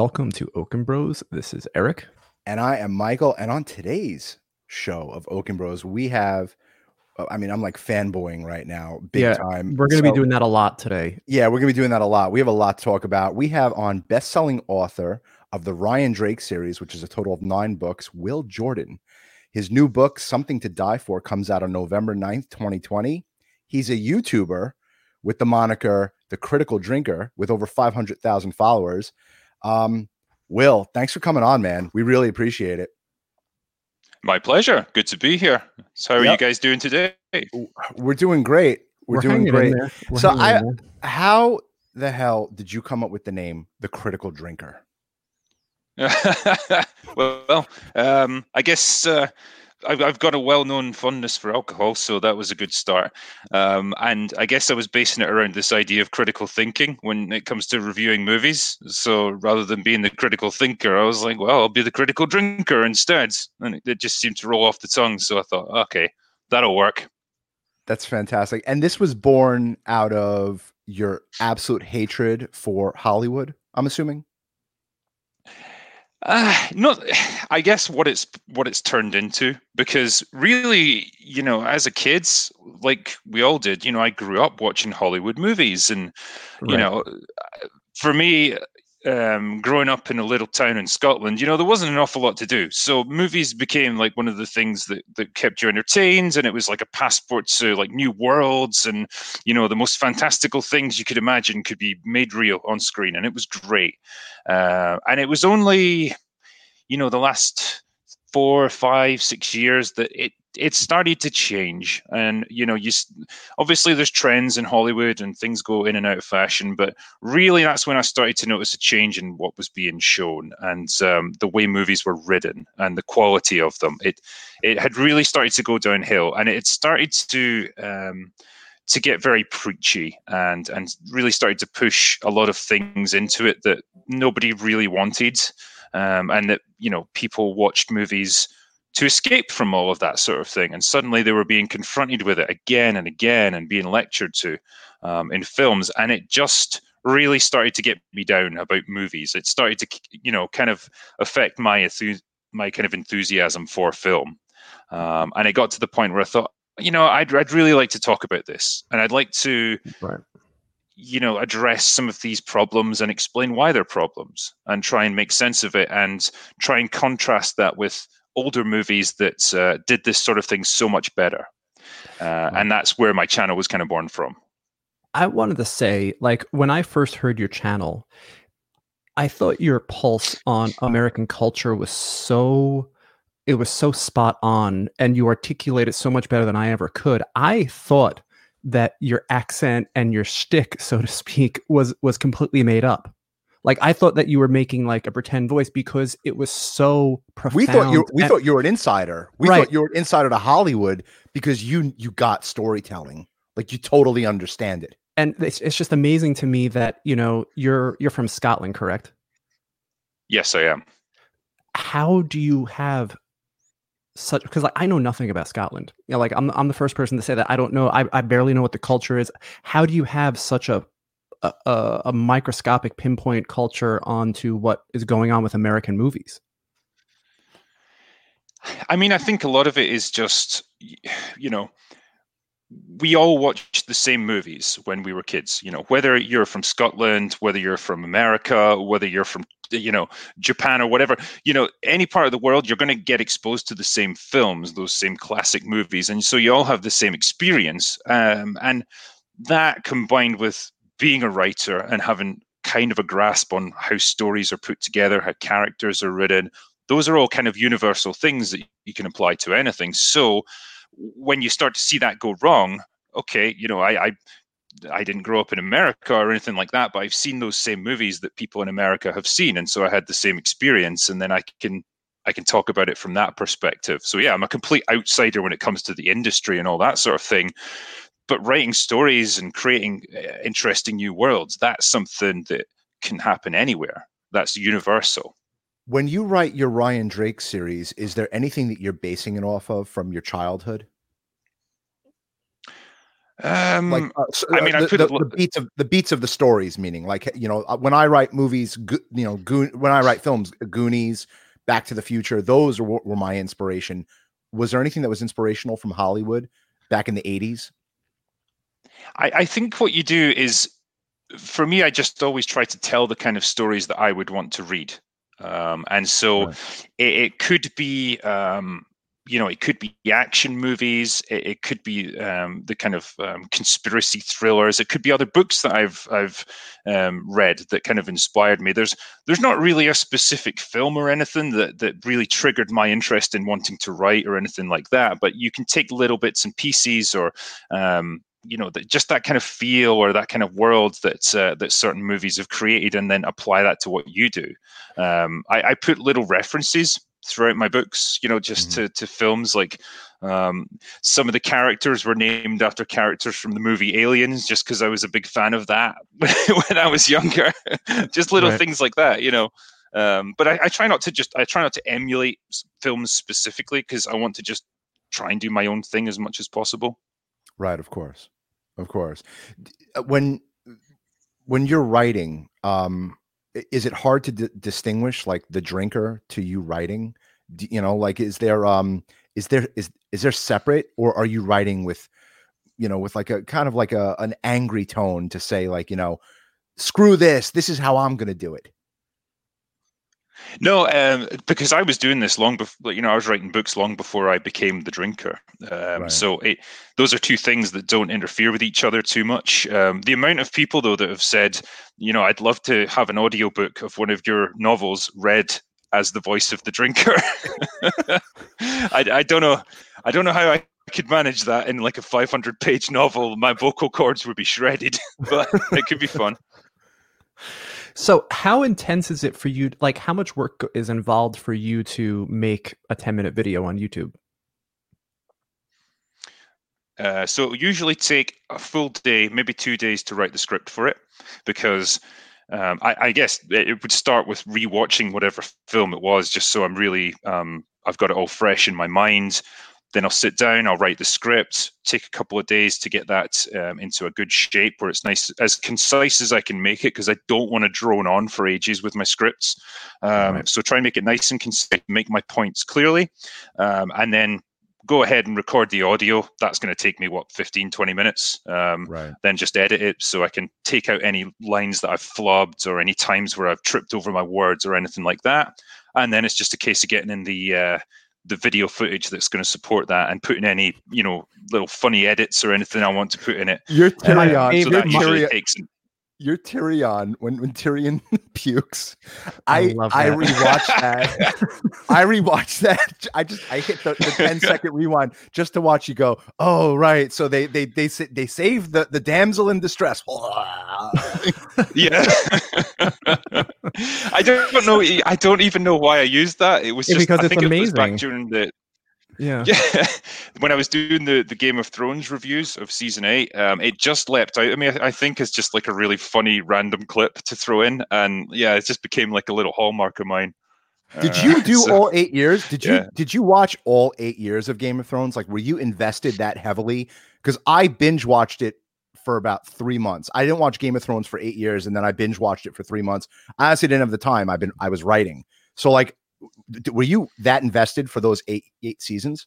welcome to Oaken Bros. This is Eric. And I am Michael. And on today's show of Oaken Bros, we have, uh, I mean, I'm like fanboying right now, big Yeah, time. We're going to So- be doing that a lot today. Yeah, we're going to be doing that a lot. We have a lot to talk about. We have on best selling author of the Ryan Drake series, which is a total of nine books, Will Jordan. His new book, Something to Die For, comes out on November 9th, 2020. He's a YouTuber with the moniker The Critical Drinker with over 500,000 followers. Um, Will, thanks for coming on, man. We really appreciate it. My pleasure. Good to be here. So, how are you guys doing today? We're doing great. We're, doing hanging in great. We're So I- How the hell did you come up with the name The Critical Drinker? well, um, I guess uh, I've, I've got a well-known fondness for alcohol, so that was a good start. Um, and I guess I was basing it around this idea of critical thinking when it comes to reviewing movies. So rather than being the critical thinker, I was like, well, I'll be the critical drinker instead. And it, it just seemed to roll off the tongue. So I thought, okay, that'll work. That's fantastic. And this was born out of your absolute hatred for Hollywood, I'm assuming. Uh, not, I guess what it's what it's turned into because really, you know, as a kids, like we all did, you know, I grew up watching Hollywood movies, and you know, for me, um, growing up in a little town in Scotland, you know, there wasn't an awful lot to do, so movies became like one of the things that that kept you entertained, and it was like a passport to like new worlds, and you know, the most fantastical things you could imagine could be made real on screen, and it was great. Uh, and it was only, you know, the last four, five, six years that it it started to change. And you know, you obviously there's trends in Hollywood and things go in and out of fashion, but really that's when I started to notice a change in what was being shown and um, the way movies were written and the quality of them. It it had really started to go downhill, and it started to. Um, to get very preachy and and really started to push a lot of things into it that nobody really wanted um, and that you know people watched movies to escape from all of that sort of thing. And suddenly they were being confronted with it again and again and being lectured to um, in films. And it just really started to get me down about movies. It started to you know kind of affect my my kind of enthusiasm for film. Um, and it got to the point where i thought you know I'd, I'd really like to talk about this. And i'd like to Right. you know address some of these problems and explain why they're problems and try and make sense of it and try and contrast that with older movies that uh, did this sort of thing so much better uh, and that's where my channel was kind of born from I wanted to say, like, when I first heard your channel, I thought your pulse on American culture was so it was so spot on and you articulate it so much better than I ever could. I thought that your accent and your shtick, so to speak, was was completely made up. Like I thought that you were making like a pretend voice because it was so profound. We thought you we and- thought you were an insider. We Right. thought you were an insider to Hollywood because you you got storytelling. Like you totally understand it. and it's, it's just amazing to me that you know you're you're from Scotland, correct? yes i am how do you have such because like I know nothing about Scotland. You know, like I'm I'm the first person to say that I don't know. I, I barely know what the culture is. How do you have such a a, a microscopic pinpoint culture onto what is going on with American movies? I mean, I think a lot of it is just, you know, we all watched the same movies when we were kids. You know, whether you're from Scotland, whether you're from America, whether you're from, you know, Japan or whatever, you know, any part of the world, you're going to get exposed to the same films, those same classic movies, and so you all have the same experience. Um, and that combined with being a writer and having kind of a grasp on how stories are put together, how characters are written, those are all kind of universal things that you can apply to anything. So when you start to see that go wrong, okay, you know, I, I I didn't grow up in America or anything like that, but I've seen those same movies that people in America have seen, and so I had the same experience, and then I can I can talk about it from that perspective. So yeah, I'm a complete outsider when it comes to the industry and all that sort of thing. But writing stories and creating uh, interesting new worlds, that's something that can happen anywhere. That's universal. When you write your Ryan Drake series, is there anything that you're basing it off of from your childhood? Um, like uh, so, I mean, I the, put the, the beats of the beats of the stories meaning like you know uh, when i write movies Go- you know Goon, when i write films goonies back to the future those were, were my inspiration was there anything that was inspirational from hollywood back in the 80s I, I think what you do is, for me, I just always try to tell the kind of stories that I would want to read. Um, and so Right. it, it could be, um, you know, it could be action movies. It, it could be um, the kind of um, conspiracy thrillers. It could be other books that I've I've um, read that kind of inspired me. There's there's not really a specific film or anything that that really triggered my interest in wanting to write or anything like that. But you can take little bits and pieces or um, you know that just that kind of feel or that kind of world that uh, that certain movies have created and then apply that to what you do um, I, I put little references throughout my books you know just Mhm. to, to films like um, some of the characters were named after characters from the movie aliens just because i was a big fan of that when i was younger just little Right. things like that you know um, but I, I try not to just i try not to emulate films specifically because i want to just try and do my own thing as much as possible Right, of course, of course. Uh, When when you're writing, um, is it hard to di- distinguish like the drinker to you writing? D- you know, like is there um is there is is there separate or are you writing with you know with like a kind of like a an angry tone to say like you know screw this this is how i'm gonna do it No, um, because I was doing this long before. You know, I was writing books long before I became the drinker. Um, Right. So it, those are two things that don't interfere with each other too much. Um, the amount of people though that have said, you know, I'd love to have an audiobook of one of your novels read as the voice of the drinker. I, I don't know. I don't know how I could manage that in like a 500 page novel. My vocal cords would be shredded, but it could be fun. So, how intense is it for you? Like, how much work is involved for you to make a 10 minute video on YouTube? Uh, so usually take a full day, maybe two days to write the script for it, because um, I, I guess it it would start with rewatching whatever film it was, just so I'm really um, I've got it all fresh in my mind. Then I'll sit down, I'll write the script. Take a couple of days to get that um, into a good shape where it's nice, as concise as I can make it, because I don't want to drone on for ages with my scripts. Um, Right. So try and make it nice and concise, make my points clearly, um, and then go ahead and record the audio. That's going to take me, what, 15, 20 minutes. Um, right then just edit it so I can take out any lines that I've flubbed or any times where I've tripped over my words or anything like that. And then it's just a case of getting in the uh, the video footage that's going to support that and putting any you know little funny edits or anything I want to put in it. you're And my tyrion So that usually takes. You're Tyrion when when Tyrion pukes. I I I that. rewatched that. I rewatched that. I just I hit the, the 10 second rewind just to watch you go. Oh right, so they they they they saved the the damsel in distress. Yeah, I don't know. I don't even know why I used that. It was Yeah, just because I it's think it was back amazing. during the Yeah. Yeah, when I was doing the the Game of Thrones reviews of season eight, um, it just leapt out at me. I, I think it's just like a really funny random clip to throw in, and yeah, it just became like a little hallmark of mine. Did Uh, you do so- all eight years? Did you yeah. did you watch all eight years of Game of Thrones? Like, were you invested that heavily? Because I binge watched it for about three months. I didn't watch Game of Thrones for eight years, and then I binge watched it for three months. I honestly didn't have the time. I've been I was writing. So, like, d- were you that invested for those eight eight seasons?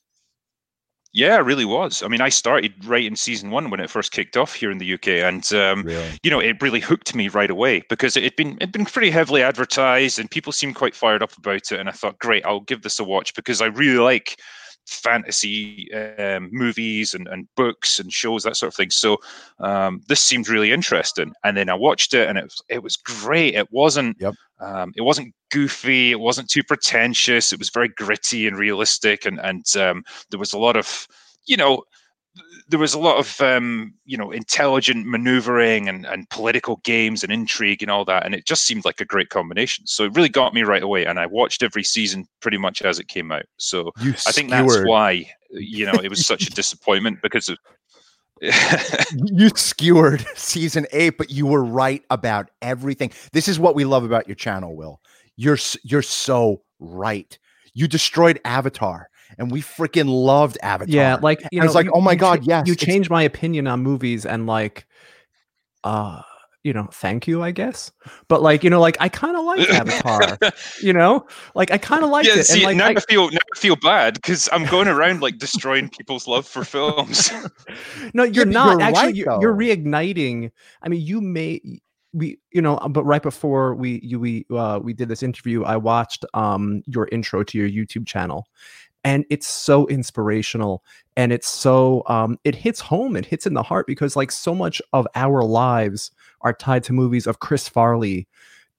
Yeah, it really was. I mean, I started right in season one when it first kicked off here in the UK, and um, Really? you know, it really hooked me right away because it had been it'd been pretty heavily advertised and people seemed quite fired up about it. And I thought, great, I'll give this a watch because I really like fantasy um, movies and, and books and shows that sort of thing. So um, this seemed really interesting. And then I watched it and it was, it was great. It wasn't Yep. um, it wasn't goofy. It wasn't too pretentious. It was very gritty and realistic. And and um, there was a lot of you know there was a lot of um, you know intelligent maneuvering and, and political games and intrigue and all that, and it just seemed like a great combination. So it really got me right away, and I watched every season pretty much as it came out. So You I think that's why you know it was such a disappointment because of. you skewered season eight, but you were right about everything. This is what we love about your channel, Will. You're you're so right. You destroyed Avatar, and we freaking loved Avatar. Yeah, like you and know, it's like, you- oh my you cha- god, yes, you changed my opinion on movies, and like, uh, you know, thank you, I guess. But like, you know, like I kind of like Avatar. you know, like I kind of liked yeah, it, see, and like now I, I, feel now I feel bad because I'm going around like destroying people's love for films. No, you're but not. you're Actually, right, you're, you're reigniting. I mean, you may we you know, but right before we you we uh we did this interview, I watched um your intro to your YouTube channel. And it's so inspirational and it's so um it hits home, it hits in the heart because like so much of our lives are tied to movies of Chris Farley,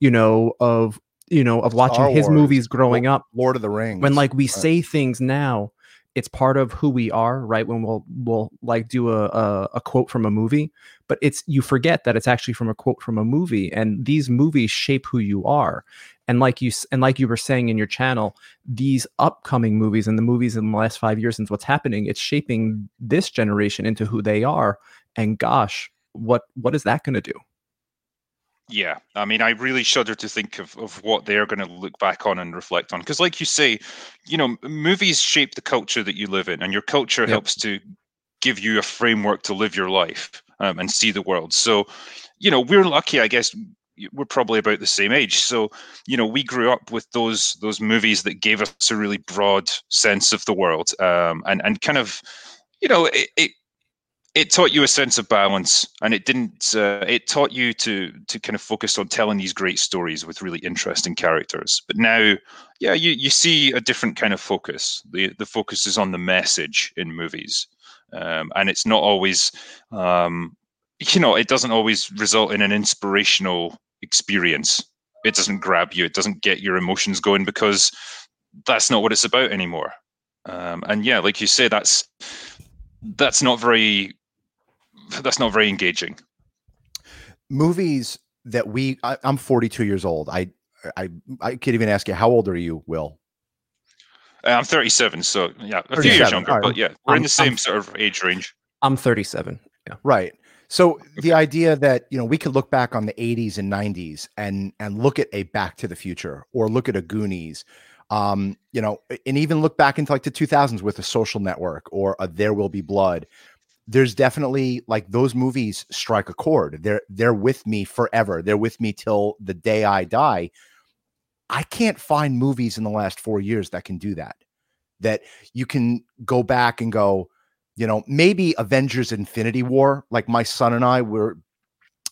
you know, of you know, of watching his movies growing up Lord of the Rings. when like we Right. say things now it's part of who we are right when we'll we'll like do a, a a quote from a movie but it's you forget that it's actually from a quote from a movie and these movies shape who you are and like you and like you were saying in your channel these upcoming movies and the movies in the last 5 years since what's happening it's shaping this generation into who they are and gosh what what is that going to do Yeah, I mean, I really shudder to think of, of what they're going to look back on and reflect on. Because, like you say, you know, movies shape the culture that you live in, and your culture Yep. helps to give you a framework to live your life um, and see the world. So, you know, we're lucky, I guess. We're probably about the same age, so you know we grew up with those those movies that gave us a really broad sense of the world, um, and and kind of, you know, it, it it taught you a sense of balance and it didn't uh, it taught you to to kind of focus on telling these great stories with really interesting characters. But now yeah you you see a different kind of focus. The the focus is on the message in movies um, and it's not always um, you know it doesn't always result in an inspirational experience. It doesn't grab you. It doesn't get your emotions going because that's not what it's about anymore. Um, and yeah like you say that's that's not very that's not very engaging. movies that we I, i'm 42 years old i i i can't even ask you how old are you will Uh, I'm 37, so yeah, a few years younger, all right. but yeah, we're in I'm- the same I'm- sort of age range. i'm 37 yeah right so the idea that you know we could look back on the 80s and 90s and and look at a back to the future or look at a goonies um you know and even look back into like the 2000s with a social network or a there will be blood there's definitely like those movies strike a chord. They're they're with me forever. They're with me till the day i die. I can't find movies in the last 4 years that can do that that you can go back and go you know maybe avengers infinity war like my son and i were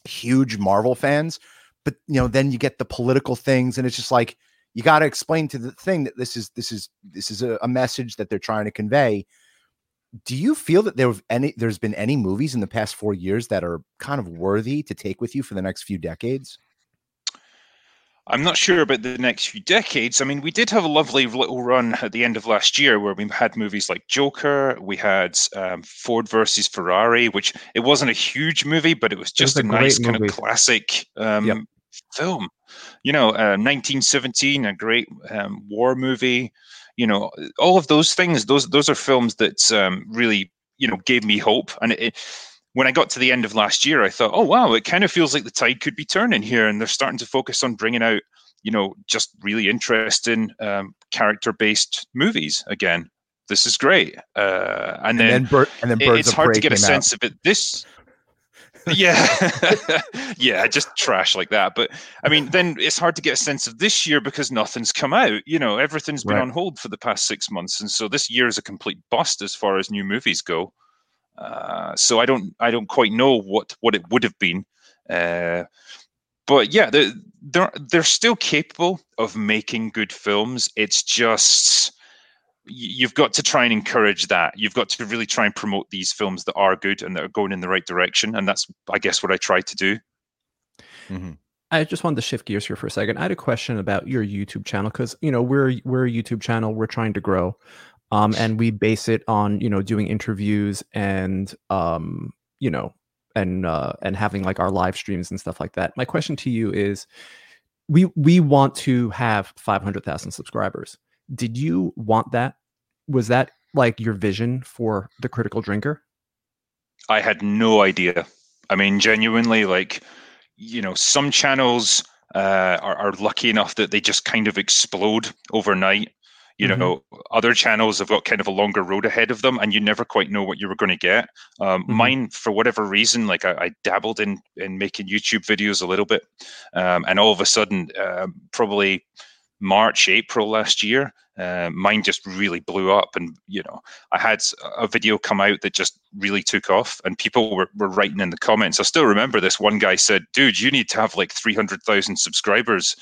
huge marvel fans but you know then you get the political things and it's just like you got to explain to the thing that this is this is this is a, a message that they're trying to convey do you feel that there have any there's been any movies in the past four years that are kind of worthy to take with you for the next few decades I'm not sure about the next few decades. I mean, we did have a lovely little run at the end of last year where we had movies like Joker, we had um, Ford versus Ferrari, which it wasn't a huge movie, but it was just a a, nice great kind of classic um, Yep. film. You know, uh, 1917, a great um, war movie. You know, all of those things. Those those are films that um, really you know gave me hope. And it, it, when I got to the end of last year, I thought, oh wow, it kind of feels like the tide could be turning here, and they're starting to focus on bringing out you know just really interesting um, character-based movies again. This is great. Uh, and, and then, then, Bir- and then it- it's hard to get a out. sense of it. This. Yeah. Yeah just trash like that. But i mean then it's hard to get a sense of this year because nothing's come out you know everything's been Right. on hold for the past six months. And so this year is a complete bust as far as new movies go. Uh, so i don't i don't quite know what what it would have been. Uh, but yeah they're, they're they're still capable of making good films. It's just you've got to try and encourage that. You've got to really try and promote these films that are good and that are going in the right direction. And that's, I guess, what I try to do. Mhm. I just wanted to shift gears here for a second. I had a question about your YouTube channel because you know we're we're a YouTube channel. We're trying to grow, um, and we base it on you know doing interviews and um, you know and uh, and having like our live streams and stuff like that. My question to you is, we we want to have five hundred thousand subscribers. Did you want that? Was that like your vision for the Critical Drinker? I had no idea. I mean, genuinely, like, you know, some channels uh, are, are lucky enough that they just kind of explode overnight. You mm-hmm. know, other channels have got kind of a longer road ahead of them, and you never quite know what you were going to get. Um, mm-hmm. Mine, for whatever reason, like I, I, dabbled in in making YouTube videos a little bit, um, and all of a sudden, uh, probably March, April last year, uh, mine just really blew up. And, you know, I had a video come out that just really took off, and people were, were writing in the comments. I still remember this one guy said, Dude, you need to have like 300,000 subscribers.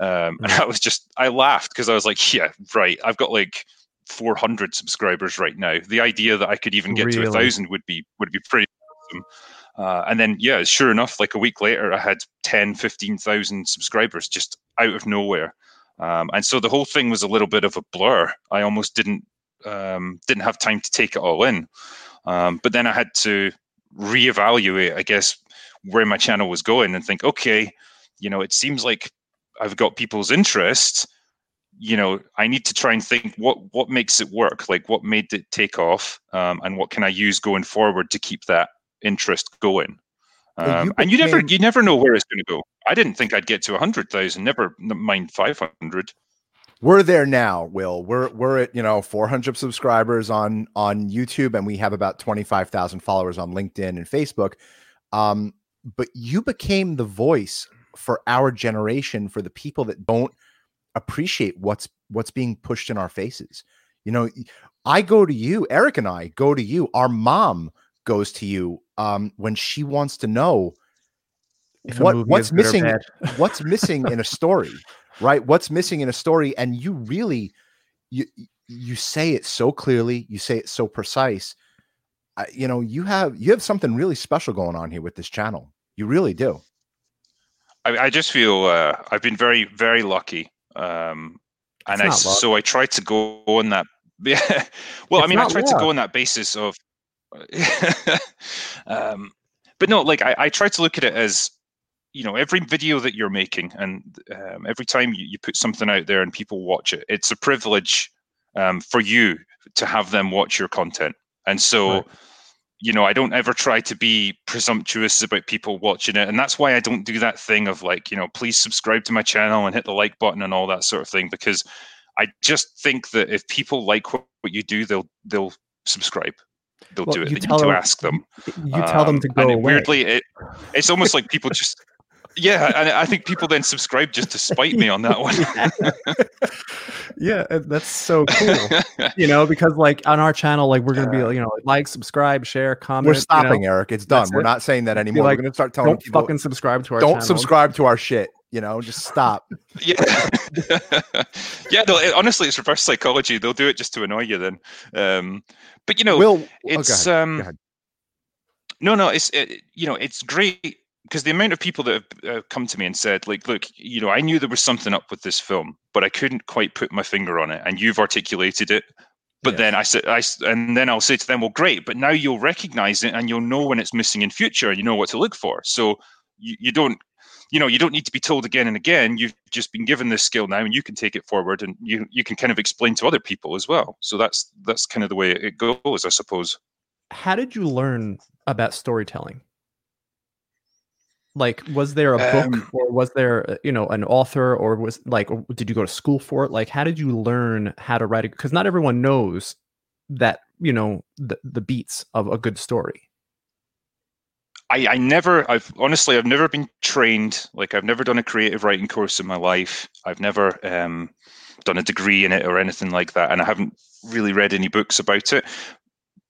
Um, and I was just, I laughed because I was like, Yeah, right. I've got like 400 subscribers right now. The idea that I could even get really? to a thousand would be would be pretty awesome. Uh, and then, yeah, sure enough, like a week later, I had 10, 15,000 subscribers just out of nowhere. Um, and so the whole thing was a little bit of a blur. I almost didn't um, didn't have time to take it all in. Um, but then I had to reevaluate, I guess, where my channel was going and think, okay, you know, it seems like I've got people's interest. You know, I need to try and think what what makes it work, like what made it take off, um, and what can I use going forward to keep that interest going. Um, you and you never you never know where it's going to go. I didn't think I'd get to a hundred thousand. Never mind five hundred. We're there now, Will. We're we're at you know 400 subscribers on on YouTube, and we have about 25,000 followers on LinkedIn and Facebook. Um, but you became the voice for our generation, for the people that don't appreciate what's what's being pushed in our faces. You know, I go to you, Eric and I go to you. Our mom goes to you um, when she wants to know what what's missing what's missing in a story right? What's missing in a story? And you really you you say it so clearly you say it so precise. Uh, you know you have you have something really special going on here with this channel. You really do. I, I just feel uh, i've been very very lucky um, and i so i try to go on that yeah. Well it's i mean i try to go on that basis of um, but no, like I, I try to look at it as you know every video that you're making and um, every time you, you put something out there and people watch it it's a privilege um, for you to have them watch your content and so right. you know i don't ever try to be presumptuous about people watching it and that's why i don't do that thing of like you know please subscribe to my channel and hit the like button and all that sort of thing because i just think that if people like what, what you do they'll they'll subscribe they'll well, do it. You, you need to ask them. You tell them to um, go and away. Weirdly, it, it's almost like people just. Yeah, and I think people then subscribe just to spite me on that one. yeah, that's so cool. you know, because like on our channel, like we're gonna be, you know, like, subscribe, share, comment. We're stopping, you know? Eric. It's done. we're it. not saying that anymore. Like, we're gonna start telling don't people, fucking subscribe to our. Don't channel. subscribe to our shit. You know, just stop. yeah, yeah. No, it, honestly, it's reverse psychology. They'll do it just to annoy you. Then, um, but you know, Will, oh, it's oh, um, no, no, it's it, you know, it's great because the amount of people that have uh, come to me and said, like, look, you know, I knew there was something up with this film, but I couldn't quite put my finger on it, and you've articulated it. But then I said, I and then I'll say to them, well, great, but now you'll recognize it and you'll know when it's missing in future, and you know what to look for. So you, you don't you know you don't need to be told again and again. You've just been given this skill now and you can take it forward and you you can kind of explain to other people as well. So that's that's kind of the way it goes i suppose. How did you learn about storytelling like was there a book um, or was there uh, you know an author or was like did you go to school for it like how did you learn how to write it because not everyone knows that you know the, the beats of a good story I, I never I've honestly I've never been trained like I've never done a creative writing course in my life. I've never um, done a degree in it or anything like that, and I haven't really read any books about it.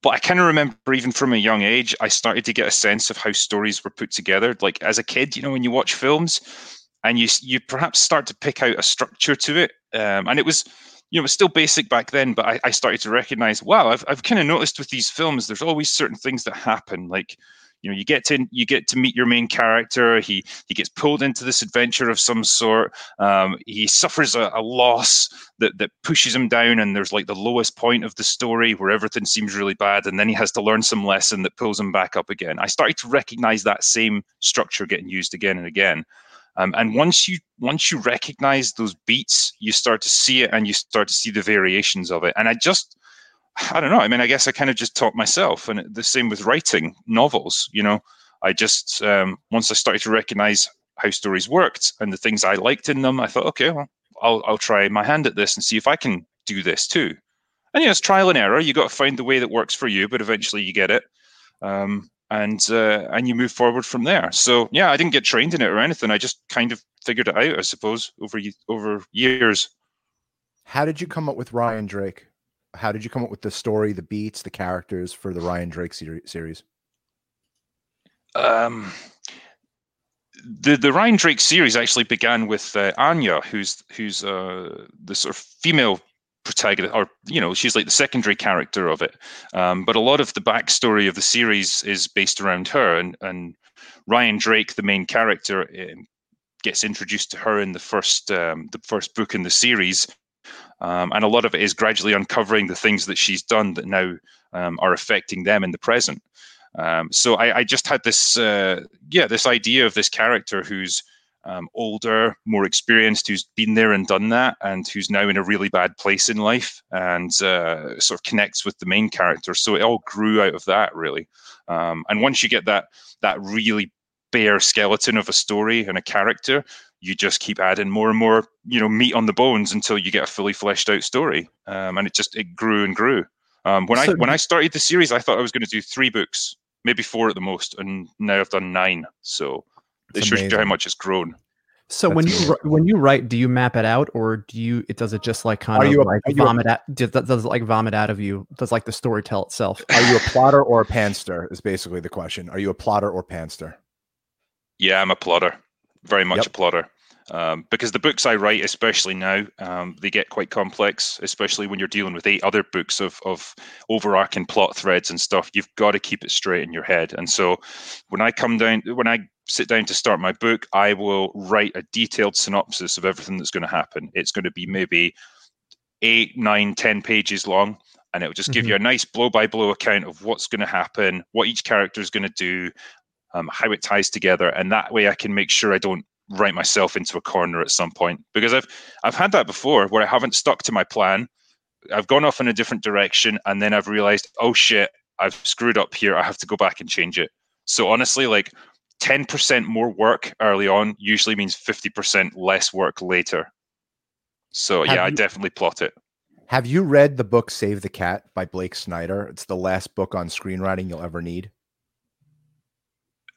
But I kind of remember even from a young age, I started to get a sense of how stories were put together. Like as a kid, you know, when you watch films, and you you perhaps start to pick out a structure to it, um, and it was you know, it was still basic back then, but I, I started to recognize, wow, I've, I've kind of noticed with these films, there's always certain things that happen. Like, you know you get to you get to meet your main character. He he gets pulled into this adventure of some sort. Um, he suffers a, a, loss that that pushes him down and there's like the lowest point of the story where everything seems really bad and then he has to learn some lesson that pulls him back up again. I started to recognize that same structure getting used again and again. Um, and once you once you recognize those beats you start to see it and you start to see the variations of it. And i just I don't know. I mean, I guess I kind of just taught myself, and the same with writing novels. You know, I just um, once I started to recognize how stories worked and the things I liked in them, I thought, okay, well, I'll I'll try my hand at this and see if I can do this too. And you know, it's trial and error. You got to find the way that works for you, but eventually you get it. Um, and uh, and you move forward from there. So yeah, I didn't get trained in it or anything. I just kind of figured it out, I suppose, over over years. How did you come up with Ryan Drake? How did you come up with the story, the beats, the characters for the Ryan Drake ser- series? Um, the the Ryan Drake series actually began with uh, Anya, who's who's uh, the sort of female protagonist, or you know, she's like the secondary character of it. Um, but a lot of the backstory of the series is based around her, and and Ryan Drake, the main character, um, gets introduced to her in the first um, the first book in the series, um, and a lot of it is gradually uncovering the things that she's done that now um, are affecting them in the present. Um, so I, I, just had this, uh, yeah, this idea of this character who's um, older, more experienced, who's been there and done that, and who's now in a really bad place in life, and uh, sort of connects with the main character. So it all grew out of that, really. Um, and once you get that that really bare skeleton of a story and a character, you just keep adding more and more, you know, meat on the bones until you get a fully fleshed out story. Um, and it just it grew and grew. Um, when so, I when I started the series, I thought I was going to do three books, maybe four at the most, and now I've done nine. So it shows you how much it's grown. So That's when you when you write, do you map it out, or do you? It does it just like kind are of you a, like vomit a, out? Does, does it like vomit out of you? Does like the story tell itself? Are you a plotter or a pantser? Is basically the question. Are you a plotter or pantser? Yeah, I'm a plotter. Very much yep. a plotter um, because the books I write, especially now, um, they get quite complex, especially when you're dealing with eight other books of, of overarching plot threads and stuff. You've got to keep it straight in your head. And so when I come down, when I sit down to start my book, I will write a detailed synopsis of everything that's going to happen. It's going to be maybe eight, nine, ten pages long. And it will just mm-hmm. give you a nice blow by blow account of what's going to happen, what each character is going to do, um, how it ties together. And that way I can make sure I don't write myself into a corner at some point because I've I've had that before where I haven't stuck to my plan. I've gone off in a different direction and then I've realized, oh shit, I've screwed up here. I have to go back and change it. So honestly, like 10% more work early on usually means 50% less work later. So have yeah, you, I definitely plot it. Have you read the book Save the Cat by Blake Snyder? It's the last book on screenwriting you'll ever need.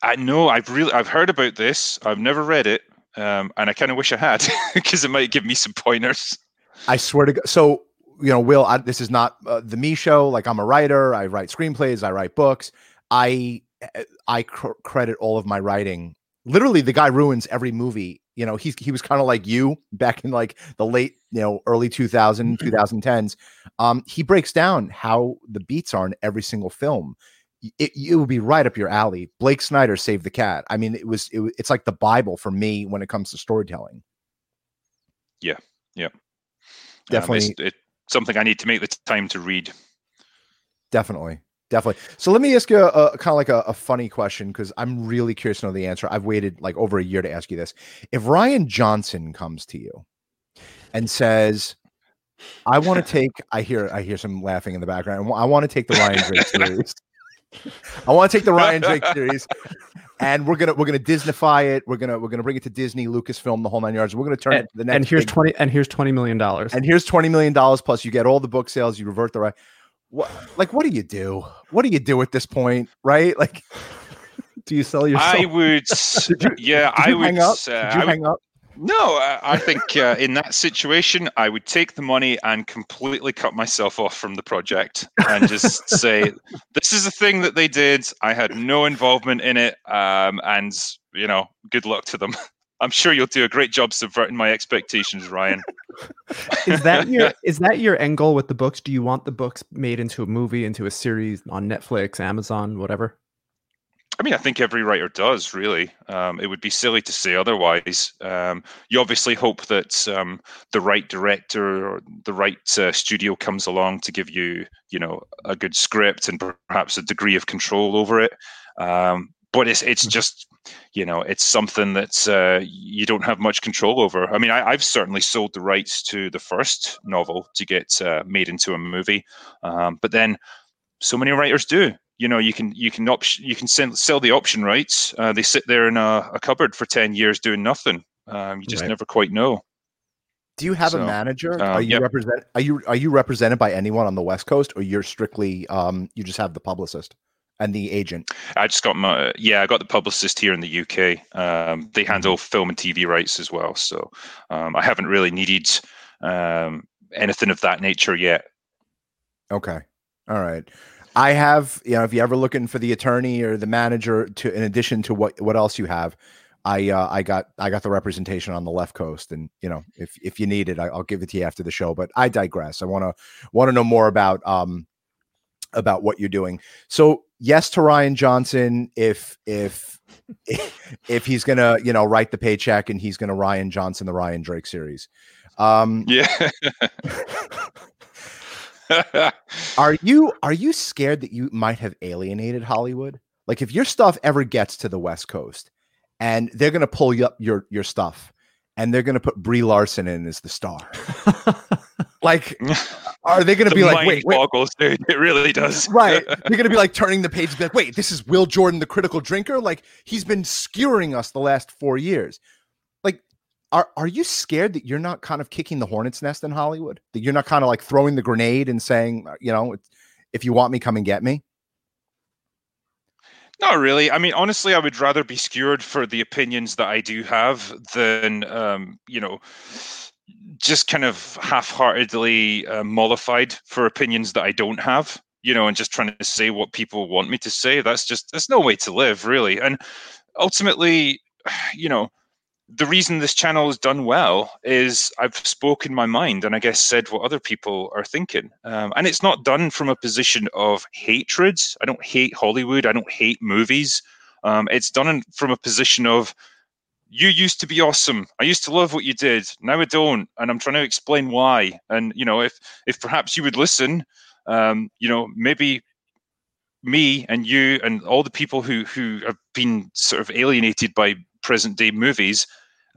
I know I've really I've heard about this. I've never read it, um, and I kind of wish I had because it might give me some pointers. I swear to God. So you know, Will, I, this is not uh, the me show. Like I'm a writer. I write screenplays. I write books. I I cr- credit all of my writing. Literally, the guy ruins every movie. You know, he's he was kind of like you back in like the late, you know, early 2000, 2010s. Um, he breaks down how the beats are in every single film it, it would be right up your alley. Blake Snyder saved the cat. I mean, it was it, it's like the Bible for me when it comes to storytelling. Yeah, yeah, definitely. Um, it's, it's something I need to make the time to read. Definitely, definitely. So let me ask you a, a kind of like a, a funny question because I'm really curious to know the answer. I've waited like over a year to ask you this. If Rian Johnson comes to you and says, "I want to take," I hear I hear some laughing in the background. I want to take the Ryan Drake series. I want to take the Ryan Drake series, and we're gonna we're gonna Disneyfy it. We're gonna we're gonna bring it to Disney, Lucasfilm, the whole nine yards. We're gonna turn and, it to the next. And here's big, twenty. And here's twenty million dollars. And here's twenty million dollars plus. You get all the book sales. You revert the right. What like what do you do? What do you do at this point? Right? Like, do you sell yourself? I would. you, yeah, I would. Hang up? Uh, did you hang up? No, I think uh, in that situation, I would take the money and completely cut myself off from the project and just say, "This is a thing that they did. I had no involvement in it, um, and you know, good luck to them." I'm sure you'll do a great job subverting my expectations, Rian. is that your is that your end goal with the books? Do you want the books made into a movie, into a series on Netflix, Amazon, whatever? I mean, I think every writer does, really. Um, it would be silly to say otherwise. Um, you obviously hope that um, the right director or the right uh, studio comes along to give you, you know, a good script and perhaps a degree of control over it. Um, but it's it's mm-hmm. just, you know, it's something that uh, you don't have much control over. I mean, I, have certainly sold the rights to the first novel to get uh, made into a movie, um, but then so many writers do you know you can you can op- you can sell, sell the option rights. Uh, they sit there in a, a, cupboard for ten years doing nothing. Um, you just right. never quite know. Do you have So, a manager? um, are you yep. represent? Are you are you represented by anyone on the West Coast, or you're strictly um you just have the publicist and the agent? I just got my yeah, I got the publicist here in the UK. Um, they handle film and TV rights as well, so um, I haven't really needed um, anything of that nature yet. Okay. All right. I have, you know, if you're ever looking for the attorney or the manager to in addition to what what else you have, I uh, I got I got the representation on the left coast and you know, if if you need it, I, I'll give it to you after the show, but I digress. I want to want to know more about um about what you're doing. So, yes to Rian Johnson if if if he's going to, you know, write the paycheck and he's going to Rian Johnson the Ryan Drake series. Um Yeah. Are you are you scared that you might have alienated Hollywood? Like if your stuff ever gets to the West Coast and they're gonna pull you up your your stuff and they're gonna put Brie Larson in as the star. Like, are they gonna the be like, wait, wait, boggles, dude. It really does. right? They're gonna be like turning the page and be like, wait, this is Will Jordan, the critical drinker? Like he's been skewering us the last four years. Are are you scared that you're not kind of kicking the hornet's nest in Hollywood? That you're not kind of like throwing the grenade and saying, uh, you know, if you want me, come and get me? Not really. I mean, honestly, I would rather be skewered for the opinions that I do have than, um, you know, just kind of half-heartedly uh, mollified for opinions that I don't have. You know, and just trying to say what people want me to say. That's just that's no way to live, really. And ultimately, you know, the reason this channel has done well is I've spoken my mind and I guess said what other people are thinking. Um, and it's not done from a position of hatred. I don't hate Hollywood. I don't hate movies. Um, it's done in, from a position of you used to be awesome. I used to love what you did. Now I don't, and I'm trying to explain why. And you know, if if perhaps you would listen, um, you know, maybe me and you and all the people who who have been sort of alienated by present day movies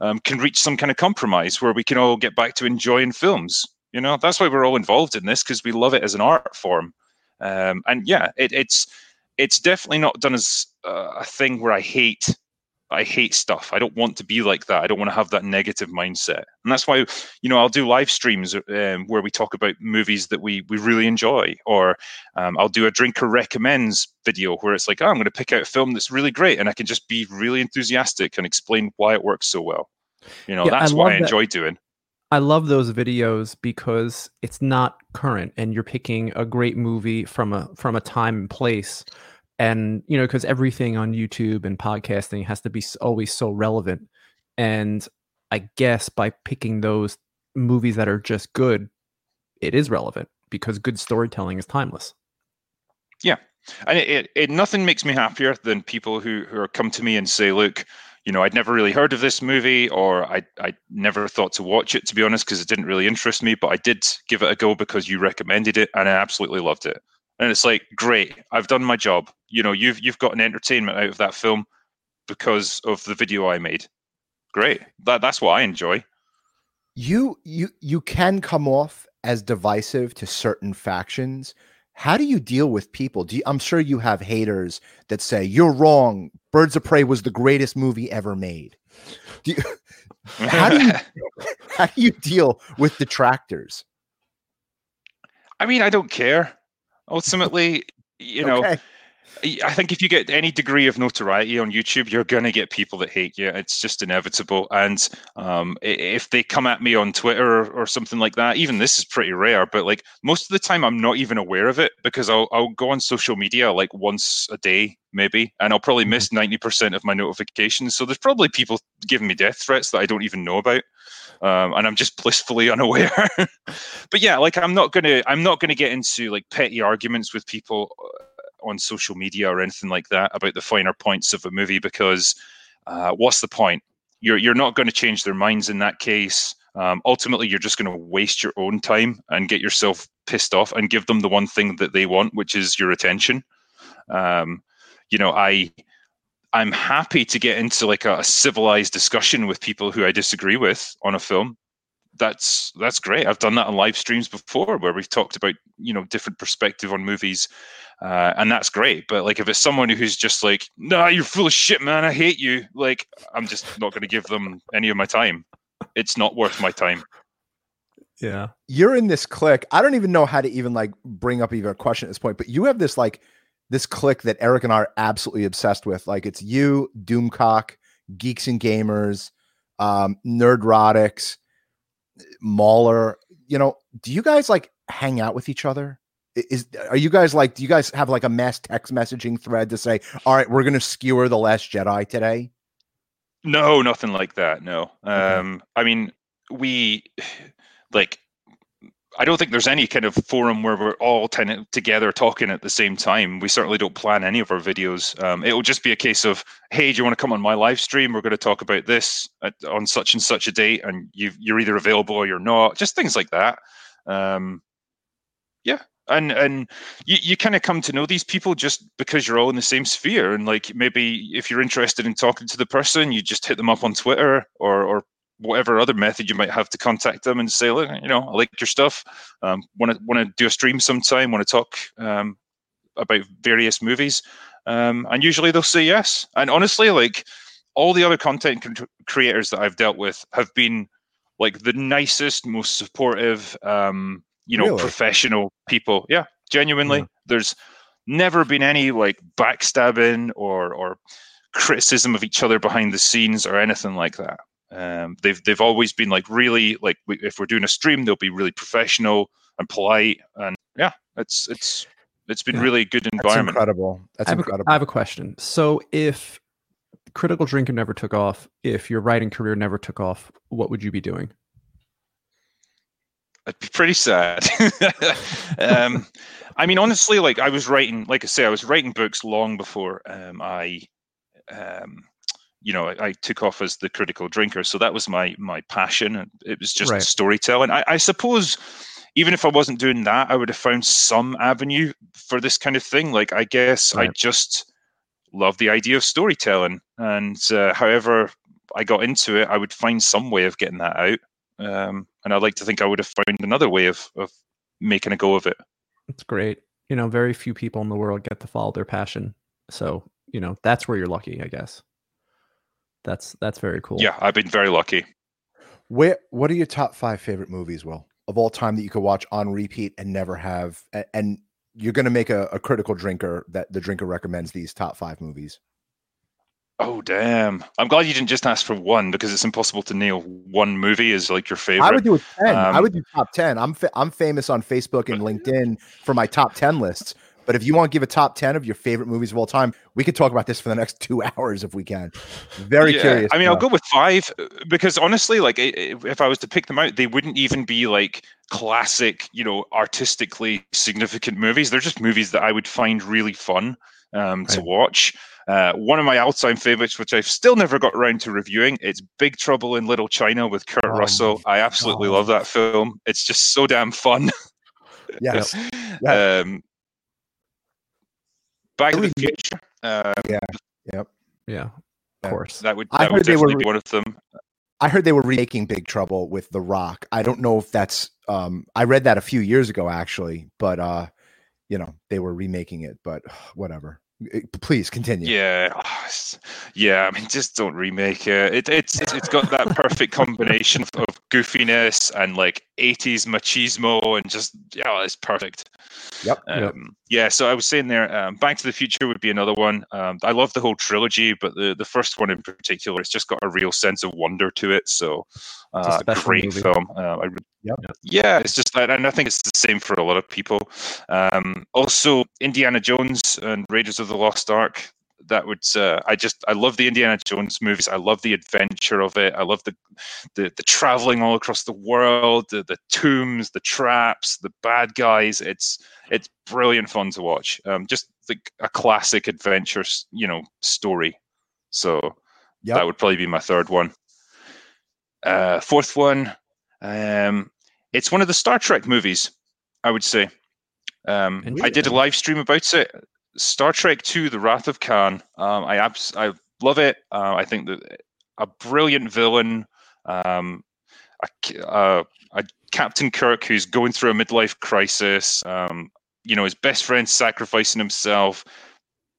um, can reach some kind of compromise where we can all get back to enjoying films. You know, that's why we're all involved in this because we love it as an art form. Um, and yeah, it, it's it's definitely not done as uh, a thing where I hate I hate stuff. I don't want to be like that. I don't want to have that negative mindset. And that's why, you know, I'll do live streams um, where we talk about movies that we we really enjoy, or um, I'll do a drinker recommends video where it's like, oh, I'm going to pick out a film that's really great, and I can just be really enthusiastic and explain why it works so well. You know, Yeah, I that's what love I that. enjoy doing. I love those videos because it's not current and you're picking a great movie from a from a time and place and you know because everything on YouTube and podcasting has to be always so relevant. And I guess by picking those movies that are just good it is relevant because good storytelling is timeless. Yeah. And it, it, it nothing makes me happier than people who who are come to me and say look you know i'd never really heard of this movie or i i never thought to watch it to be honest because it didn't really interest me but i did give it a go because you recommended it and i absolutely loved it and it's like great i've done my job. You know you've you've got an entertainment out of that film because of the video i made. Great. That that's what i enjoy. You you you can come off as divisive to certain factions. How do you deal with people? Do you, i'm sure you have haters that say you're wrong. Birds of prey was the greatest movie ever made. Do you, how do you how do you deal with detractors? I mean i don't care ultimately you know okay I I think if you get any degree of notoriety on YouTube, you're going to get people that hate you. It's just inevitable. And um, if they come at me on Twitter or, or something like that, even this is pretty rare, but like most of the time, I'm not even aware of it because I'll, I'll go on social media like once a day, maybe, and I'll probably miss 90% of my notifications. So there's probably people giving me death threats that I don't even know about. Um, and I'm just blissfully unaware. but yeah, like I'm not gonna, I'm not gonna get into like petty arguments with people uh, on social media or anything like that about the finer points of a movie because uh, what's the point? You're you're not going to change their minds in that case. Um, ultimately, you're just going to waste your own time and get yourself pissed off and give them the one thing that they want, which is your attention. Um, you know, I I'm happy to get into like a, a civilized discussion with people who I disagree with on a film. That's that's great. I've done that on live streams before where we've talked about you know different perspective on movies uh, and that's great. But like, if it's someone who's just like, "Nah, you're full of shit, man. I hate you," like, I'm just not going to give them any of my time. It's not worth my time. Yeah. You're in this click. I don't even know how to even like bring up even a question at this point, but you have this like this click that Eric and I are absolutely obsessed with. Like it's you, Doomcock, Geeks and Gamers, um, Nerdrotics, Mauler. You know, do you guys like hang out with each other? Is are you guys like? Do you guys have like a mass text messaging thread to say, "All right, we're going to skewer the Last Jedi today"? No, nothing like that. No. Okay. Um, I mean, we like. I don't think there's any kind of forum where we're all of together talking at the same time. We certainly don't plan any of our videos. Um, it will just be a case of, hey, do you want to come on my live stream? We're going to talk about this at, on such and such a date, and you you're either available or you're not. Just things like that. Um, yeah, and and you, you kind of come to know these people just because you're all in the same sphere and like maybe if you're interested in talking to the person you just hit them up on twitter or or whatever other method you might have to contact them and say look you know i like your stuff. Um want to want to do a stream sometime want to talk um about various movies. Um and usually they'll say yes. And honestly like all the other content con- creators that i've dealt with have been like the nicest most supportive um you know Really? professional people. Yeah genuinely. Yeah. there's never been any like backstabbing or or criticism of each other behind the scenes or anything like that um they've they've always been like really like we, if we're doing a stream they'll be really professional and polite and yeah it's it's it's been Yeah. really good That's environment incredible. That's I have, a, incredible. I have a question. So, if Critical Drinker never took off, if your writing career never took off, what would you be doing? I'd be pretty sad. um, I mean, honestly, like I was writing, like I say, I was writing books long before um, I, um, you know, I, I took off as the critical drinker. So that was my my passion, and it was just Right. storytelling. I, I suppose, even if I wasn't doing that, I would have found some avenue for this kind of thing. Like I guess I just love the idea of storytelling, and uh, however I got into it, I would find some way of getting that out. Um, and I'd like to think I would have found another way of, of making a go of it. It's great. You know, very few people in the world get to follow their passion. So, you know, that's where you're lucky, I guess. That's that's very cool. Yeah, I've been very lucky. Where what are your top five favorite movies, Will, of all time that you could watch on repeat and never have? a- And you're going to make a, a critical drinker that the drinker recommends these top five movies. Oh damn! I'm glad you didn't just ask for one because it's impossible to nail one movie as like your favorite. I would do a ten. I Um, would do top ten. I'm fa- I'm famous on Facebook and LinkedIn for my top ten lists. But if you want to give a top ten of your favorite movies of all time, we could talk about this for the next two hours if we can. Very Yeah, curious. I mean, I'll go with five uh, because honestly, like if I was to pick them out, they wouldn't even be like classic, you know, artistically significant movies. They're just movies that I would find really fun um, to watch. Uh, one of my all-time favorites, which I've still never got around to reviewing, it's Big Trouble in Little China with Kurt Oh Russell. I absolutely love that film. It's just so damn fun. Yes. Yeah. um, Back to the Future. Uh, Yeah, Yep. Yeah. of Yeah. course. that would I that would heard they were re- be one of them. I heard they were remaking Big Trouble with The Rock. I don't know if that's um I read that a few years ago actually, but uh you know, they were remaking it, but whatever. Eh, Please continue. Yeah, ah, yeah. I mean, just don't remake it. it it's it's it's got that perfect combination of, of goofiness and like '80s machismo, and just yeah, it's perfect. Yep. Yep. Um, yeah. So I was saying there, um, Back to the Future would be another one. Um, I love the whole trilogy, but the the first one in particular, it's just got a real sense of wonder to it. So, a uh, great movie. film. Uh, I Yep. yeah, it's just that, and I think it's the same for a lot of people. Um, also, Indiana Jones and Raiders of the Lost Ark. That would uh, I just I love the Indiana Jones movies. I love the adventure of it. I love the the, the traveling all across the world, the, the tombs, the traps, the bad guys. It's it's brilliant fun to watch. Um, just like a classic adventure, you know, story. So Yep. that would probably be my third one. Uh, fourth one, um, it's one of the Star Trek movies. I would say. Um, I did a live stream about it. Star Trek Two: The Wrath of Khan. Um, I abs- I love it. Uh, I think that a brilliant villain. Um, a, uh, a Captain Kirk who's going through a midlife crisis. Um, you know, his best friend sacrificing himself.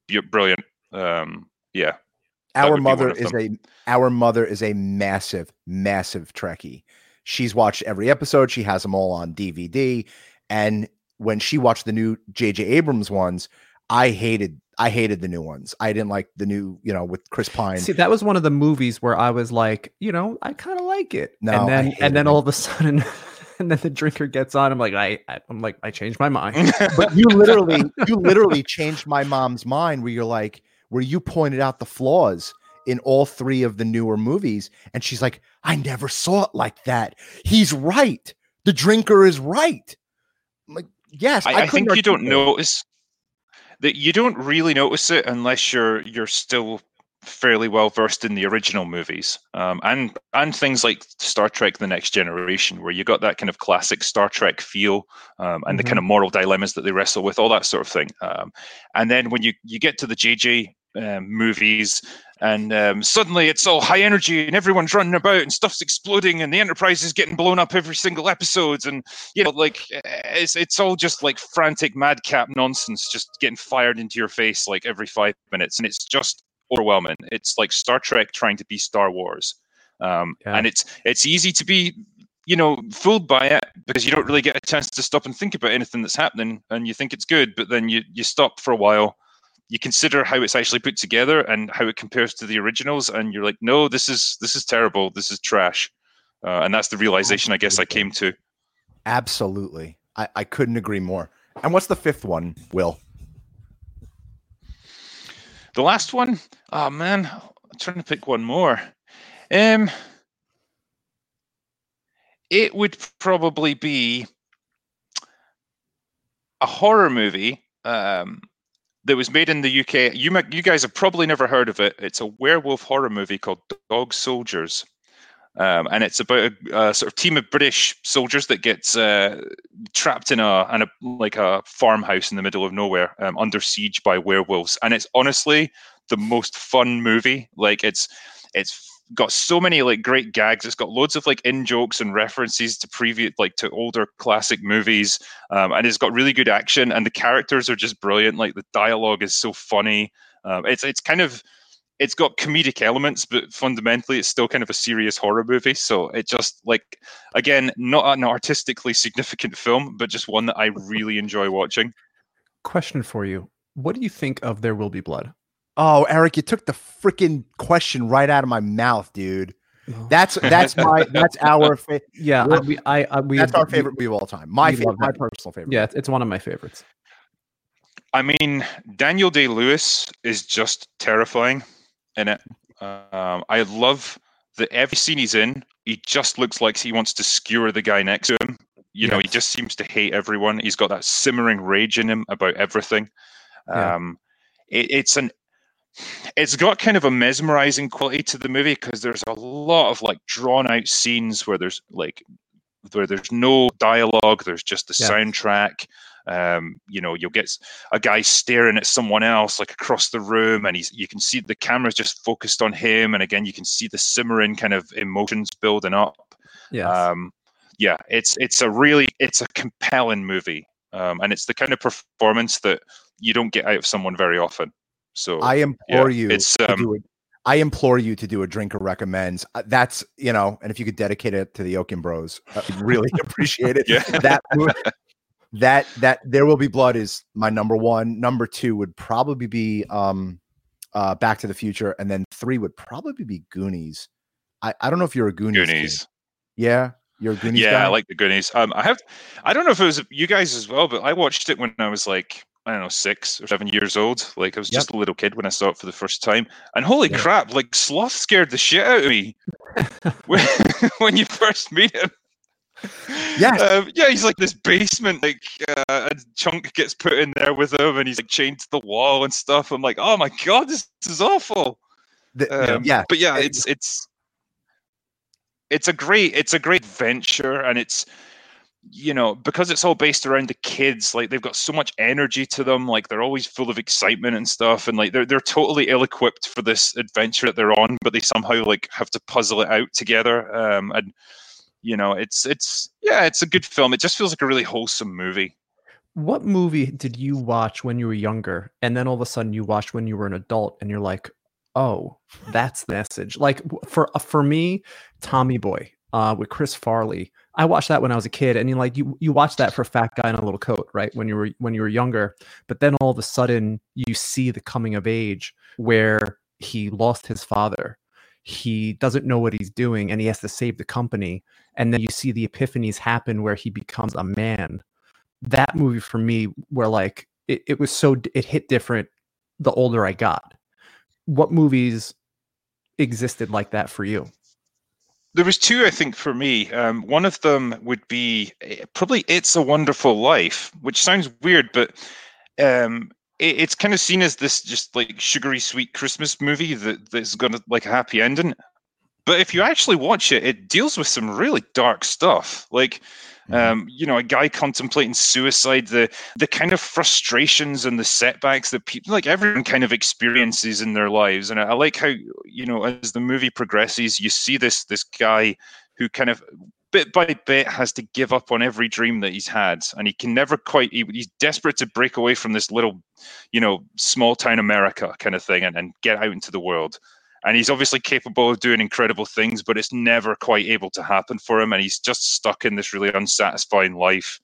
You're brilliant. Um, yeah, Our would be one mother is them. a our mother is a massive, massive Trekkie. she's watched every episode. She has them all on DVD. And when she watched the new J.J. Abrams ones, I hated I hated the new ones. I didn't like the new, you know, with Chris Pine. See, that was one of the movies where I was like, you know, I kind of like it. No, and then and then it. all of a sudden, and then the drinker gets on. I'm like, I, I I'm like, I changed my mind. but you literally you literally changed my mom's mind where you're like where you pointed out the flaws in all three of the newer movies and she's like i never saw it like that he's right the drinker is right I'm like yes I, I, think couldn't you don't it. notice that you don't really notice it unless you're you're still fairly well versed in the original movies um, and and things like Star Trek: The Next Generation, where you got that kind of classic Star Trek feel um, and the kind of moral dilemmas that they wrestle with, all that sort of thing. Um, and then when you you get to the JJ um, movies. And um, suddenly it's all high energy, and everyone's running about, and stuff's exploding, and the Enterprise is getting blown up every single episodes, and you know, like it's it's all just like frantic madcap nonsense, just getting fired into your face like every five minutes, and it's just overwhelming. It's like Star Trek trying to be Star Wars, um, Yeah. and it's it's easy to be you know fooled by it because you don't really get a chance to stop and think about anything that's happening, and you think it's good, but then you you stop for a while. You consider how it's actually put together and how it compares to the originals, and you're like, no, this is this is terrible. This is trash, uh, and that's the realization I guess I came to. absolutely I, I couldn't agree more and what's the fifth one will The last one, oh man, I'm trying to pick one more. Um, it would probably be a horror movie um, that was made in the UK. You you guys have probably never heard of it. It's a werewolf horror movie called Dog Soldiers. Um, and it's about a, a sort of team of British soldiers that gets uh, trapped in a, in a like a farmhouse in the middle of nowhere, um, under siege by werewolves. And it's honestly the most fun movie. Like it's it's got so many like great gags. It's got loads of like in jokes and references to previous like to older classic movies, um, and it's got really good action. And the characters are just brilliant. Like the dialogue is so funny. Um, it's it's kind of it's got comedic elements, but fundamentally it's still kind of a serious horror movie. So it just like again, not an artistically significant film, but just one that I really enjoy watching. Question for you: What do you think of There Will Be Blood? Oh eric you took the freaking question right out of my mouth dude that's that's my that's our fa- yeah, I, We're- I, I, we, that's our we- favorite movie of all time my we fa- love my personal favorite Yeah, it's- it's one of my favorites. I mean, Daniel Day Lewis is just terrifying in it. Um, I love that every scene he's in, he just looks like he wants to skewer the guy next to him. You know, he just seems to hate everyone. He's got that simmering rage in him about everything. Yeah. Um, it, it's an it's got kind of a mesmerizing quality to the movie because there's a lot of like drawn out scenes where there's like where there's no dialogue there's just the Yeah. soundtrack um, you know you'll get a guy staring at someone else like across the room and he's you can see the camera's just focused on him and again you can see the simmering kind of emotions building up Yes. um, yeah it's it's a really it's a compelling movie um, and it's the kind of performance that you don't get out of someone very often so I implore you it's, to um, do it. I implore you to do a drinker recommends. Uh, That's you know, and if you could dedicate it to the Oaken Bros, I'd really appreciate it. Yeah. That that that there will be blood is my number one. Number two would probably be um uh Back to the Future, and then three would probably be Goonies. I, I don't know if you're a Goonies. kid. Yeah, you're a Goonies. yeah, guy? I like the Goonies. Um, I have, I don't know if it was you guys as well, but I watched it when I was like, I don't know, six or seven years old. Like I was Yep. just a little kid when I saw it for the first time, and holy Yeah. crap! Like Sloth scared the shit out of me when, when you first meet him. Yes. Um, yeah, he's like this basement, like uh, a chunk gets put in there with him, and he's like chained to the wall and stuff. I'm like, oh my god, this, this is awful. The- Um, yeah, but yeah, it's it's it's a great it's a great venture, and it's you know because it's all based around the kids. Like they've got so much energy to them. Like they're always full of excitement and stuff, and like they're they're totally ill equipped for this adventure that they're on, but they somehow like have to puzzle it out together. Um, and you know, it's it's yeah, it's a good film. It just feels like a really wholesome movie. What movie did you watch when you were younger, and then all of a sudden you watched when you were an adult, and you're like, "Oh, that's the message." Like for uh, for me, Tommy Boy. uh, with Chris Farley. I watched that when I was a kid, and you like you you watch that for a fat guy in a little coat, right? When you were when you were younger, but then all of a sudden you see the coming of age where he lost his father. He doesn't know what he's doing, and he has to save the company. And then you see the epiphanies happen where he becomes a man. That movie for me, where like it, it was so it hit different the older I got. What movies existed like that for you? There was two, I think, for me. Um, one of them would be eh, probably "It's a Wonderful Life," which sounds weird, but um, it, it's kind of seen as this just like sugary sweet Christmas movie that that's got like a happy ending. But if you actually watch it, it deals with some really dark stuff. Like Mm-hmm. Um, you know, a guy contemplating suicide, the the kind of frustrations and the setbacks that people like everyone kind of experiences in their lives. And I, I like how, you know, as the movie progresses, you see this this guy who kind of bit by bit has to give up on every dream that he's had and he can never quite he, he's desperate to break away from this little you know small town america kind of thing and, and get out into the world and he's obviously capable of doing incredible things, but it's never quite able to happen for him. And he's just stuck in this really unsatisfying life